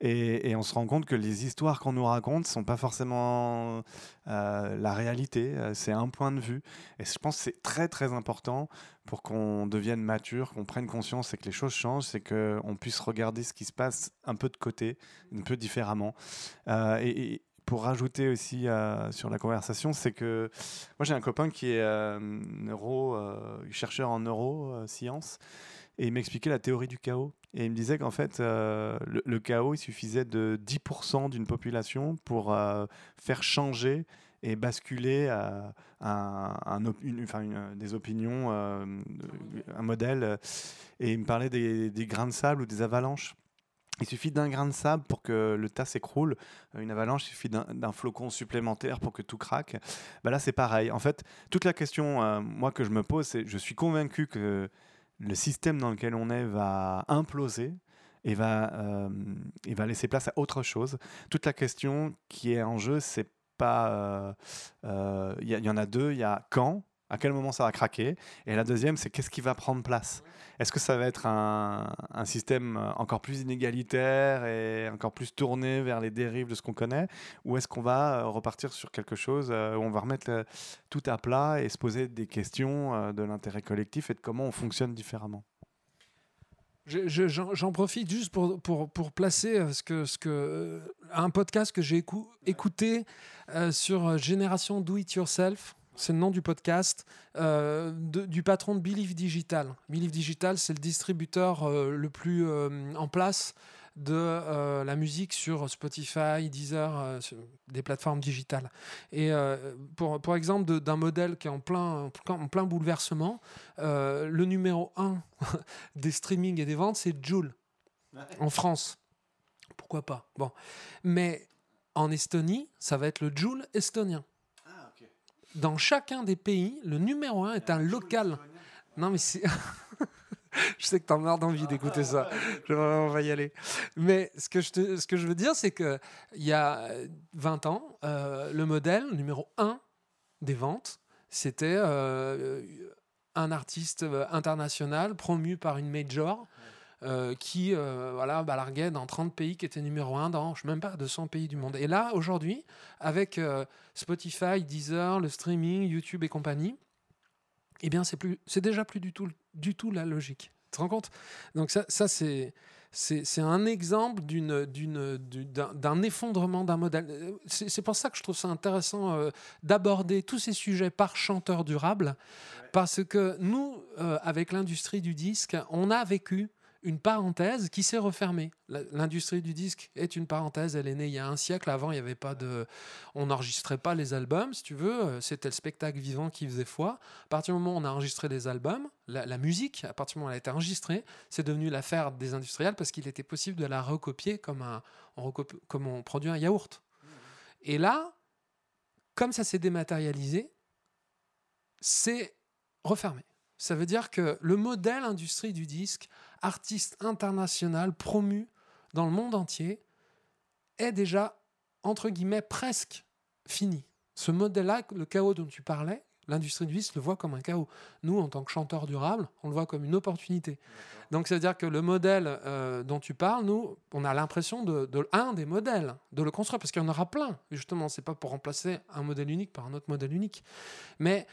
Et, on se rend compte que les histoires qu'on nous raconte ne sont pas forcément euh, la réalité, c'est un point de vue. Et je pense que c'est très très important pour qu'on devienne mature, qu'on prenne conscience et que les choses changent, c'est qu'on puisse regarder ce qui se passe un peu de côté, un peu différemment. et, pour rajouter aussi euh, sur la conversation, c'est que moi j'ai un copain qui est euh, neuro, euh, chercheur en neurosciences et il m'expliquait la théorie du chaos. Et il me disait qu'en fait, le, chaos, il suffisait de 10% d'une population pour faire changer et basculer des opinions, un modèle. Et il me parlait des, des, grains de sable ou des avalanches. Il suffit d'un grain de sable pour que le tas s'écroule. Une avalanche, il suffit d'un flocon supplémentaire pour que tout craque. Bah là, c'est pareil. En fait, toute la question, moi, que je me pose, c'est je suis convaincu que le système dans lequel on est va imploser et va, euh, laisser place à autre chose. Toute la question qui est en jeu, c'est pas. Euh, euh, il y, en a deux. Il y a quand, à quel moment ça va craquer, et la deuxième, c'est qu'est-ce qui va prendre place? Est-ce que ça va être un, système encore plus inégalitaire et encore plus tourné vers les dérives de ce qu'on connaît? Ou est-ce qu'on va euh, repartir sur quelque chose euh, où on va remettre euh, tout à plat et se poser des questions de l'intérêt collectif et de comment on fonctionne différemment? J'en profite juste pour, pour, pour, placer ce que, ce que, un podcast que j'ai écouté sur Génération Do It Yourself c'est le nom du podcast, euh, du patron de Believe Digital. Believe Digital, c'est le distributeur euh, le plus euh, en place de la musique sur Spotify, Deezer, des plateformes digitales. Et pour, pour exemple, d'un modèle qui est en plein, en plein bouleversement, le numéro 1 <laughs> des streamings et des ventes, c'est Joule, en France. Pourquoi pas? Bon. Mais en Estonie, ça va être le Joule estonien dans chacun des pays, le numéro un est un local. Non, mais c'est. <laughs> je sais que tu as marre d'envie d'écouter ça. on va y aller. Mais ce que je, je veux dire, c'est qu'il y a 20 ans, euh, le modèle numéro un des ventes, c'était euh, un artiste euh, international promu par une major euh, qui euh, voilà, balarguait dans 30 pays, qui était numéro 1 dans, je sais même pas, 200 pays du monde. Et là, aujourd'hui, avec euh, Spotify, Deezer, le streaming, YouTube et compagnie, eh bien, c'est, plus, c'est déjà plus du tout, du tout la logique. Tu te rends compte? Donc ça, ça c'est, c'est, un exemple d'une, d'une, d'un, effondrement d'un modèle. C'est, pour ça que je trouve ça intéressant d'aborder tous ces sujets par chanteur durable, parce que nous, avec l'industrie du disque, on a vécu une parenthèse qui s'est refermée. L'industrie du disque est une parenthèse, elle est née il y a un siècle. Avant, il y avait pas de, on n'enregistrait pas les albums, si tu veux. Euh, c'était le spectacle vivant qui faisait foi. À partir du moment où on a enregistré les albums, la, musique, à partir du moment où elle a été enregistrée, c'est devenu l'affaire des industriels parce qu'il était possible de la recopier comme un, comme on produit un yaourt. Et là, comme ça s'est dématérialisé, c'est refermé. Ça veut dire que le modèle industrie du disque artiste international promu dans le monde entier, est déjà, entre guillemets, presque fini. Ce modèle-là, le chaos dont tu parlais, l'industrie du disque le voit comme un chaos. Nous, en tant que chanteurs durables, on le voit comme une opportunité. Donc, ça veut dire que le modèle euh, dont tu parles, nous, on a l'impression de, un des modèles, de le construire, parce qu'il y en aura plein. Justement, c'est pas pour remplacer un modèle unique par un autre modèle unique. Mais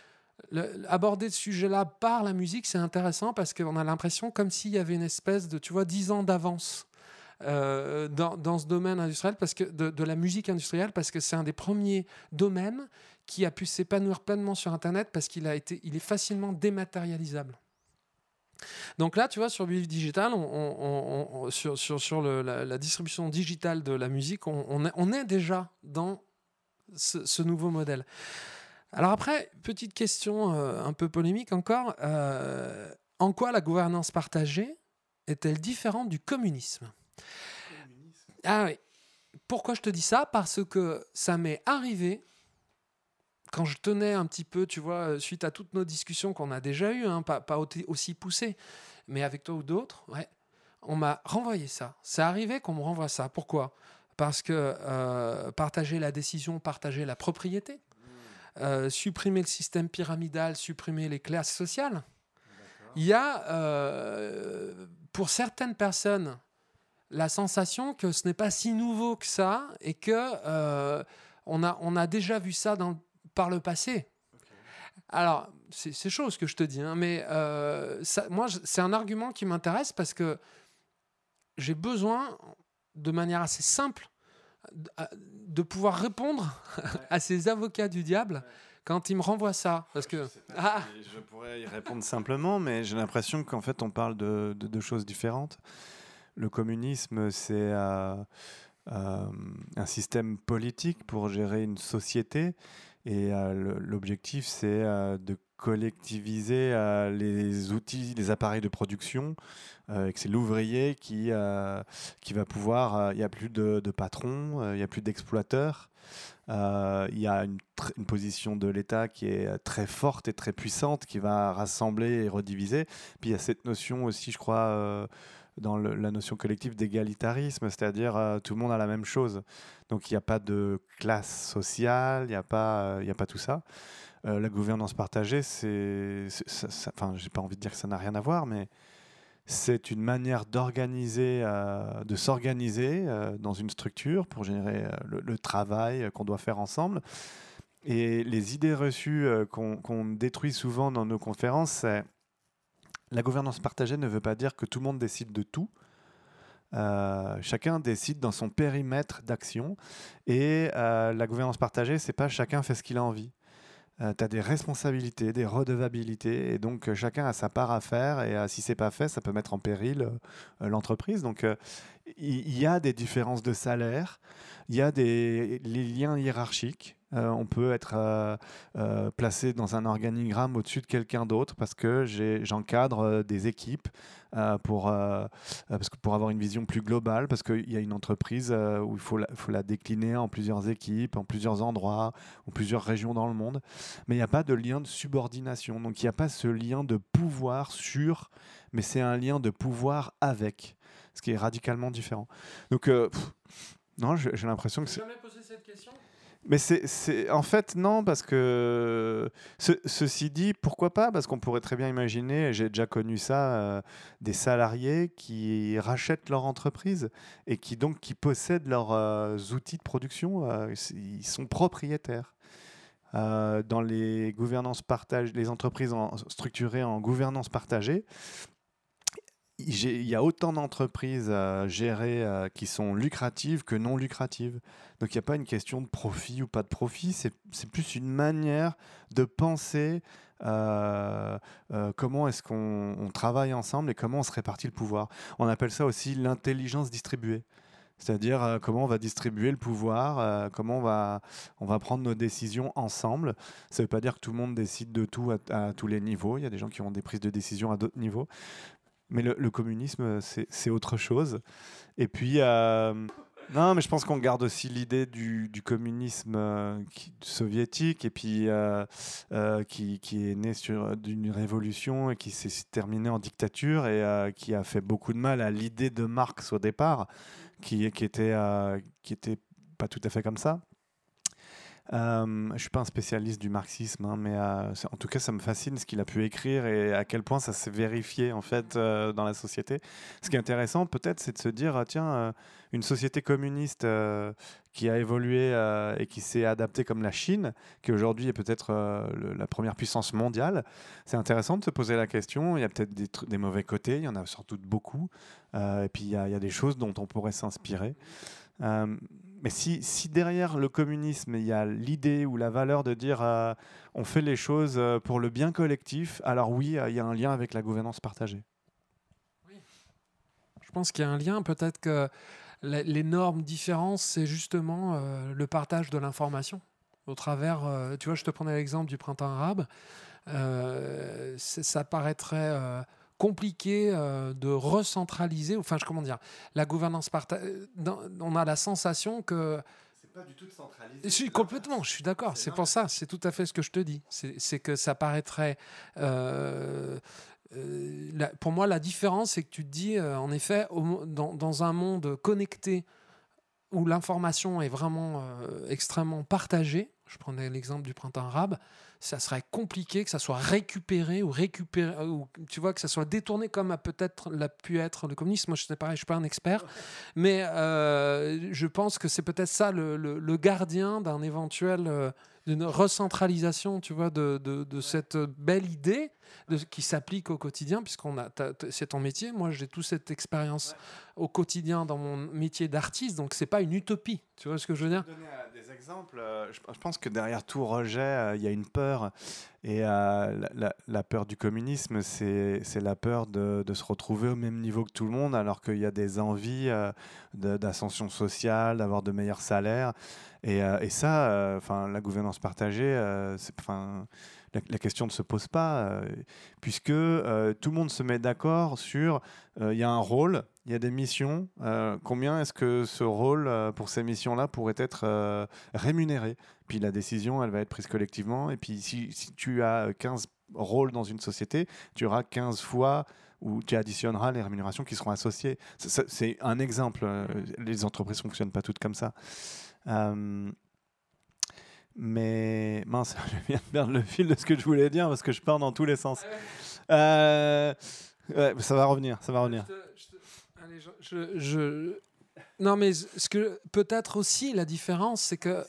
aborder ce sujet-là par la musique, c'est intéressant parce qu'on a l'impression comme s'il y avait une espèce de, tu vois, 10 ans d'avance. Euh, dans, ce domaine industriel, parce que de, la musique industrielle, parce que c'est un des premiers domaines qui a pu s'épanouir pleinement sur Internet parce qu'il a été, il est facilement dématérialisable. Donc là, tu vois, sur Digital, sur, sur, la, distribution digitale de la musique, on, est, déjà dans ce nouveau modèle. Alors après, petite question euh, un peu polémique encore. Euh, en quoi la gouvernance partagée est-elle différente du communisme? Ah oui. Pourquoi je te dis ça? Parce que ça m'est arrivé quand je tenais un petit peu, tu vois, euh, suite à toutes nos discussions qu'on a déjà eues, hein, pas, aussi poussées, mais avec toi ou d'autres, ouais, on m'a renvoyé ça. C'est arrivé qu'on me renvoie ça. Pourquoi? Parce que partager la décision, partager la propriété, euh, supprimer le système pyramidal, supprimer les classes sociales. Il y a, euh, pour certaines personnes, la sensation que ce n'est pas si nouveau que ça et que euh, on, a, on a déjà vu ça dans, par le passé. Alors, c'est chaud ce que je te dis, hein, mais ça, moi, c'est un argument qui m'intéresse parce que j'ai besoin, de manière assez simple, de pouvoir répondre <laughs> à ces avocats du diable quand il me renvoie ça. Parce que. Ah Je pourrais y répondre simplement, mais j'ai l'impression qu'en fait, on parle de deux choses différentes. Le communisme, c'est euh, euh, un système politique pour gérer une société. Et euh, l'objectif, c'est de collectiviser les outils, les appareils de production, que c'est l'ouvrier qui, qui va pouvoir... Il n'y a plus de, de patrons, il n'y a plus d'exploiteurs. Il y a une position de l'État qui est très forte et très puissante, qui va rassembler et rediviser. Puis il y a cette notion aussi, je crois dans la notion collective d'égalitarisme, c'est-à-dire euh, tout le monde a la même chose. Donc il n'y a pas de classe sociale, il n'y a, pas, euh, a pas tout ça. Euh, la gouvernance partagée, c'est, enfin, j'ai pas envie de dire que ça n'a rien à voir, mais c'est une manière d'organiser, de s'organiser dans une structure pour générer le, travail qu'on doit faire ensemble. Et les idées reçues qu'on détruit souvent dans nos conférences, c'est la gouvernance partagée ne veut pas dire que tout le monde décide de tout. Euh, chacun décide dans son périmètre d'action. Et euh, la gouvernance partagée, c'est pas chacun fait ce qu'il a envie. Euh, tu as des responsabilités, des redevabilités, et donc chacun a sa part à faire, et si c'est pas fait, ça peut mettre en péril l'entreprise. Donc il y, a des différences de salaire, il y a des liens hiérarchiques, euh, on peut être euh, euh, placé dans un organigramme au-dessus de quelqu'un d'autre parce que j'encadre des équipes pour, parce que pour avoir une vision plus globale, parce qu'il y a une entreprise où il faut la, faut la, décliner en plusieurs équipes, en plusieurs endroits, ou plusieurs régions dans le monde. Mais il n'y a pas de lien de subordination. Donc il n'y a pas ce lien de pouvoir sur, mais c'est un lien de pouvoir avec, ce qui est radicalement différent. Donc, non, j'ai l'impression que c'est. jamais posé cette question mais c'est en fait non parce que ceci dit pourquoi pas? Parce qu'on pourrait très bien imaginer j'ai déjà connu ça euh, des salariés qui rachètent leur entreprise et qui donc qui possèdent leurs euh, outils de production euh, ils sont propriétaires dans les gouvernances partagées les entreprises structurées en gouvernance partagée il y a autant d'entreprises à gérer qui sont lucratives que non lucratives. Donc il n'y a pas une question de profit ou pas de profit, c'est plus une manière de penser euh, euh, comment est-ce qu'on travaille ensemble et comment on se répartit le pouvoir. On appelle ça aussi l'intelligence distribuée. C'est-à-dire euh, comment on va distribuer le pouvoir, comment on va, on va prendre nos décisions ensemble. Ça ne veut pas dire que tout le monde décide de tout à tous les niveaux. Il y a des gens qui ont des prises de décision à d'autres niveaux. Mais le, communisme, c'est autre chose. Et puis, euh, non, mais je pense qu'on garde aussi l'idée du, communisme euh, soviétique et puis euh, qui, est né d'une révolution et qui s'est terminée en dictature et qui a fait beaucoup de mal à l'idée de Marx au départ, qui, qui, qui était pas tout à fait comme ça. Euh, je suis pas un spécialiste du marxisme, hein, mais euh, en tout cas, ça me fascine ce qu'il a pu écrire et à quel point ça s'est vérifié en fait euh, dans la société. Ce qui est intéressant, peut-être, c'est de se dire tiens, une société communiste qui a évolué et qui s'est adaptée comme la Chine, qui aujourd'hui est peut-être la première puissance mondiale. C'est intéressant de se poser la question. Il y a peut-être des, mauvais côtés, il y en a sans doute beaucoup, et puis il y, a des choses dont on pourrait s'inspirer mais si, si, derrière le communisme, il y a l'idée ou la valeur de dire euh, on fait les choses euh, pour le bien collectif, alors oui, euh, il y a un lien avec la gouvernance partagée. Oui. Je pense qu'il y a un lien. Peut-être que l'énorme différence, c'est justement le partage de l'information. Au travers, tu vois, je te prenais l'exemple du printemps arabe. ça paraîtrait compliqué euh, de recentraliser. Enfin, comment dire La gouvernance partagée. On a la sensation que. C'est pas du tout centralisé. Je suis complètement, je suis d'accord. C'est pour ça, c'est tout à fait ce que je te dis. C'est que ça paraîtrait. Euh, euh, pour moi, la différence, c'est que tu te dis, en effet, dans, dans, un monde connecté où l'information est vraiment extrêmement partagée, je prenais l'exemple du printemps arabe, ça serait compliqué que ça soit récupéré ou récupéré, ou tu vois, que ça soit détourné comme a peut-être l'a pu être le communisme. Moi, je sais pas, je suis pas un expert, <laughs> mais euh, je pense que c'est peut-être ça le, le, gardien d'un éventuel, euh, d'une recentralisation, tu vois, de, de, de cette belle idée de, qui s'applique au quotidien, puisqu'on a, c'est ton métier. Moi, j'ai toute cette expérience au quotidien dans mon métier d'artiste, donc c'est pas une utopie. Tu vois ce que je veux dire? Donner euh, des exemples. euh, Je pense que derrière tout rejet, euh, il y a une peur. Et la, peur du communisme, c'est la peur de, de se retrouver au même niveau que tout le monde, alors qu'il y a des envies d'ascension sociale, d'avoir de meilleurs salaires. Et, et ça, enfin, la gouvernance partagée, enfin, la, la question ne se pose pas, puisque tout le monde se met d'accord sur il y a un rôle, il y a des missions. euh, combien est-ce que ce rôle euh, pour ces missions-là pourrait être euh, rémunéré? Puis la décision, elle va être prise collectivement. Et puis si, si tu as 15 rôles dans une société, tu auras 15 fois où tu additionneras les rémunérations qui seront associées. C'est- un exemple. Les entreprises ne fonctionnent pas toutes comme ça. Euh, mais mince, <laughs> je viens de perdre le fil de ce que je voulais dire parce que je pars dans tous les sens. Euh, ouais, ça va revenir, ça va revenir. Je te- je te- allez, je- je- je- Non, mais ce que peut-être aussi la différence, c'est que.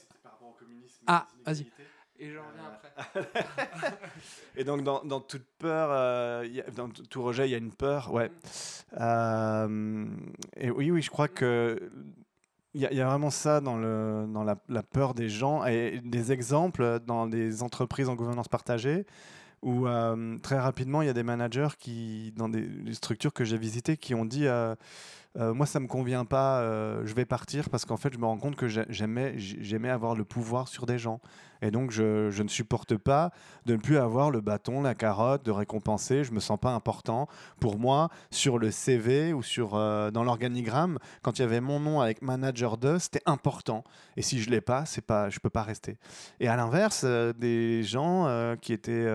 Ah, vas-y. Et je reviens après. <laughs> Et donc, dans, dans toute peur, euh, il y a- dans tout rejet, il y a une peur, ouais. Euh, et oui, oui, je crois que il y, a- il y a vraiment ça dans, le, dans la, la peur des gens et des exemples dans des entreprises en gouvernance partagée où euh, très rapidement, il y a des managers qui, dans des, structures que j'ai visitées, qui ont dit euh, euh, Moi, ça me convient pas, euh, je vais partir parce qu'en fait, je me rends compte que j'ai- j'aimais avoir le pouvoir sur des gens. Et donc, je, ne supporte pas de ne plus avoir le bâton, la carotte, de récompenser. Je me sens pas important. Pour moi, sur le CV ou sur, euh, dans l'organigramme, quand il y avait mon nom avec manager 2, c'était important. Et si je l'ai pas, c'est pas, je peux pas rester. Et à l'inverse, des gens qui étaient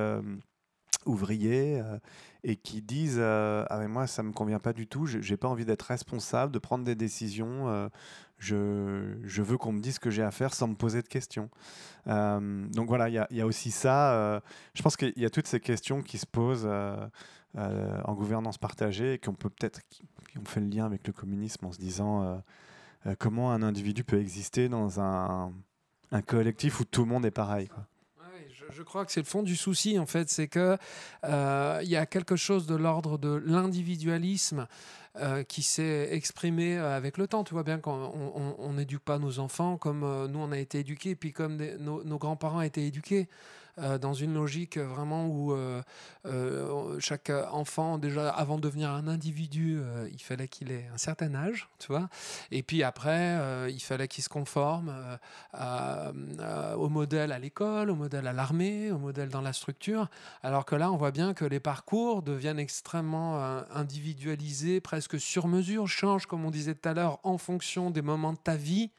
ouvriers euh, et qui disent euh, ah mais moi ça me convient pas du tout, j'ai pas envie d'être responsable, de prendre des décisions. euh, je, je veux qu'on me dise ce que j'ai à faire sans me poser de questions. Donc voilà, il y, y a aussi ça. je pense qu'il y a toutes ces questions qui se posent en gouvernance partagée et qu'on peut peut-être qui, ont fait le lien avec le communisme en se disant comment un individu peut exister dans un, un collectif où tout le monde est pareil. Je, crois que c'est le fond du souci, en fait. C'est que euh, y a quelque chose de l'ordre de l'individualisme euh, qui s'est exprimé euh, avec le temps. Tu vois bien qu'on n'éduque pas nos enfants comme nous, on a été éduqués, puis comme nos, nos grands-parents étaient éduqués. Euh, dans une logique vraiment où euh, euh, chaque enfant, déjà avant de devenir un individu, il fallait qu'il ait un certain âge, tu vois. Et puis après, il fallait qu'il se conforme au modèle à l'école, au modèle à l'armée, au modèle dans la structure. Alors que là, on voit bien que les parcours deviennent extrêmement individualisés, presque sur mesure, changent, comme on disait tout à l'heure, en fonction des moments de ta vie.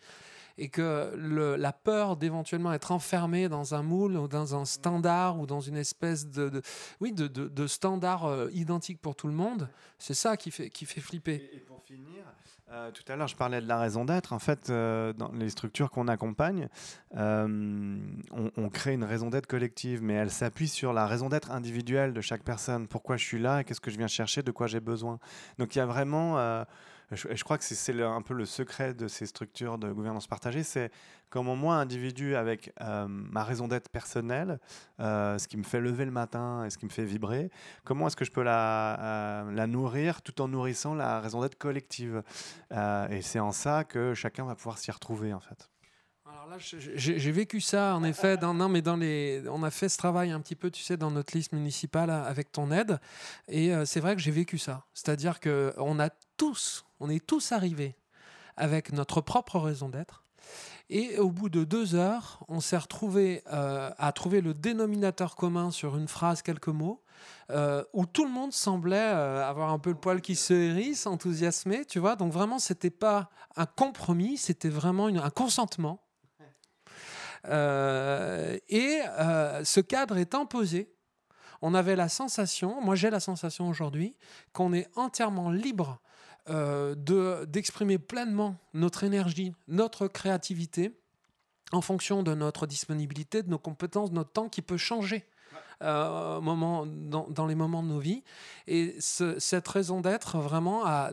Et que la peur d'éventuellement être enfermé dans un moule ou dans un standard ou dans une espèce de, oui, de, standard euh, identique pour tout le monde, c'est ça qui fait, qui fait flipper. Et, pour finir, euh, tout à l'heure, je parlais de la raison d'être. En fait, euh, dans les structures qu'on accompagne, on, on crée une raison d'être collective, mais elle s'appuie sur la raison d'être individuelle de chaque personne. Pourquoi je suis là qu'est-ce que je viens chercher, de quoi j'ai besoin? Donc il y a vraiment, je, crois que c'est- un peu le secret de ces structures de gouvernance partagée, c'est comment moi, individu, avec euh, ma raison d'être personnelle, euh, ce qui me fait lever le matin et ce qui me fait vibrer, comment est-ce que je peux la, euh, nourrir tout en nourrissant la raison d'être collective? Et c'est en ça que chacun va pouvoir s'y retrouver, en fait. Alors là, j'ai vécu ça, en effet. Non, mais dans les, on a fait ce travail un petit peu, tu sais, dans notre liste municipale avec ton aide. Et c'est vrai que j'ai vécu ça. C'est-à-dire que on a tous, on est tous arrivés avec notre propre raison d'être. Et au bout de deux heures, on s'est retrouvé euh, à trouver le dénominateur commun sur une phrase, quelques mots, euh, où tout le monde semblait euh, avoir un peu le poil qui se hérisse, enthousiasmé, tu vois. Donc vraiment, c'était pas un compromis, c'était vraiment un consentement. Et ce cadre étant posé, on avait la sensation, moi j'ai la sensation aujourd'hui, qu'on est entièrement libre euh, de- d'exprimer pleinement notre énergie, notre créativité en fonction de notre disponibilité, de nos compétences, de notre temps qui peut changer moment, dans, les moments de nos vies. Et cette raison d'être vraiment a,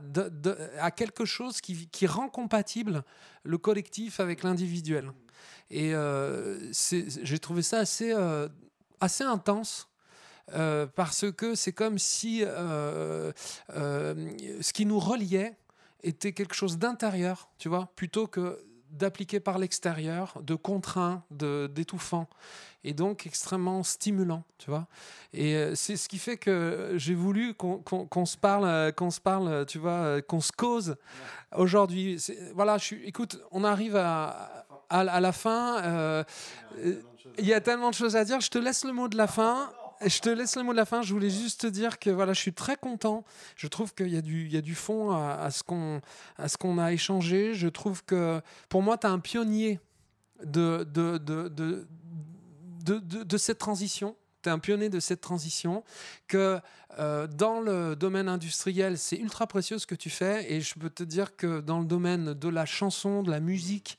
quelque chose qui, qui, rend compatible le collectif avec l'individuel. Et j'ai trouvé ça assez, assez intense euh, parce que c'est comme si euh, euh, ce qui nous reliait était quelque chose d'intérieur, tu vois, plutôt que d'appliquer par l'extérieur, de contraint, d'étouffant, et donc extrêmement stimulant, tu vois. Et c'est ce qui fait que j'ai voulu qu'on se parle, qu'on se parle, tu vois, qu'on se cause aujourd'hui. Voilà, je suis, écoute, on arrive à, à, à la fin. Il y a tellement de choses à dire. Je te laisse le mot de la fin. Je te laisse le mot de la fin. Je voulais juste te dire que voilà, je suis très content. Je trouve qu'il y, a du, fond à, ce qu'on a échangé. Je trouve que pour moi, tu es un pionnier de, cette transition. Tu un pionnier de cette transition, que euh, dans le domaine industriel, c'est ultra précieux ce que tu fais, et je peux te dire que dans le domaine de la chanson, de la musique,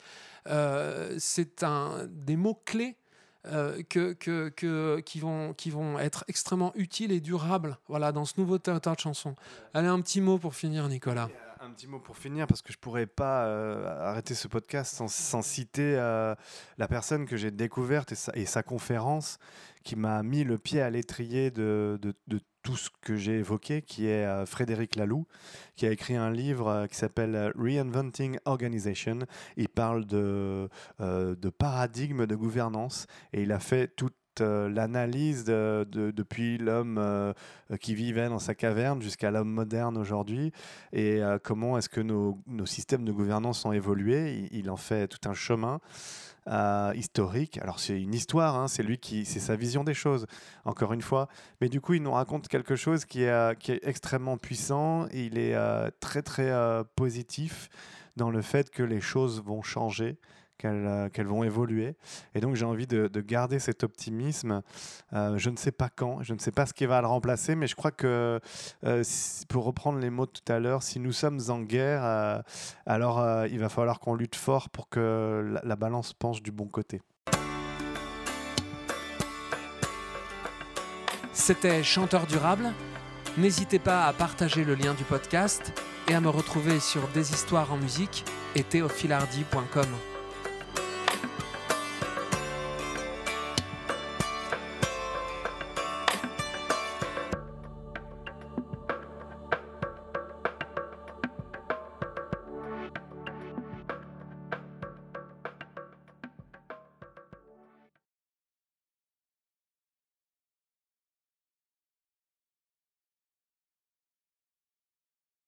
euh, c'est des mots-clés euh, que, qui, vont, qui vont être extrêmement utiles et durables voilà, dans ce nouveau territoire de chanson. Allez, un petit mot pour finir, Nicolas. Un petit mot pour finir, parce que je ne pourrais pas euh, arrêter ce podcast sans, citer euh, la personne que j'ai découverte et sa, et sa conférence qui m'a mis le pied à l'étrier de, de, de tout ce que j'ai évoqué, qui est euh, Frédéric Laloux, qui a écrit un livre euh, qui s'appelle euh, Reinventing Organization. Il parle de, de de gouvernance et il a fait toute l'analyse de, depuis l'homme qui vivait dans sa caverne jusqu'à l'homme moderne aujourd'hui et comment est-ce que nos, nos, systèmes de gouvernance ont évolué. il, en fait tout un chemin. Euh, historique. Alors c'est une histoire, hein, c'est lui qui, c'est sa vision des choses, encore une fois. Mais du coup, il nous raconte quelque chose qui est, euh, extrêmement puissant. Et il est euh, très très positif dans le fait que les choses vont changer euh, qu'elles vont évoluer. Et donc j'ai envie de, garder cet optimisme. Euh, je ne sais pas quand, je ne sais pas ce qui va le remplacer, mais je crois que, euh, pour reprendre les mots de tout à l'heure, si nous sommes en guerre, alors il va falloir qu'on lutte fort pour que la, la balance penche du bon côté. C'était Chanteur durable. N'hésitez pas à partager le lien du podcast et à me retrouver sur Des histoires en musique et théophilardi.com.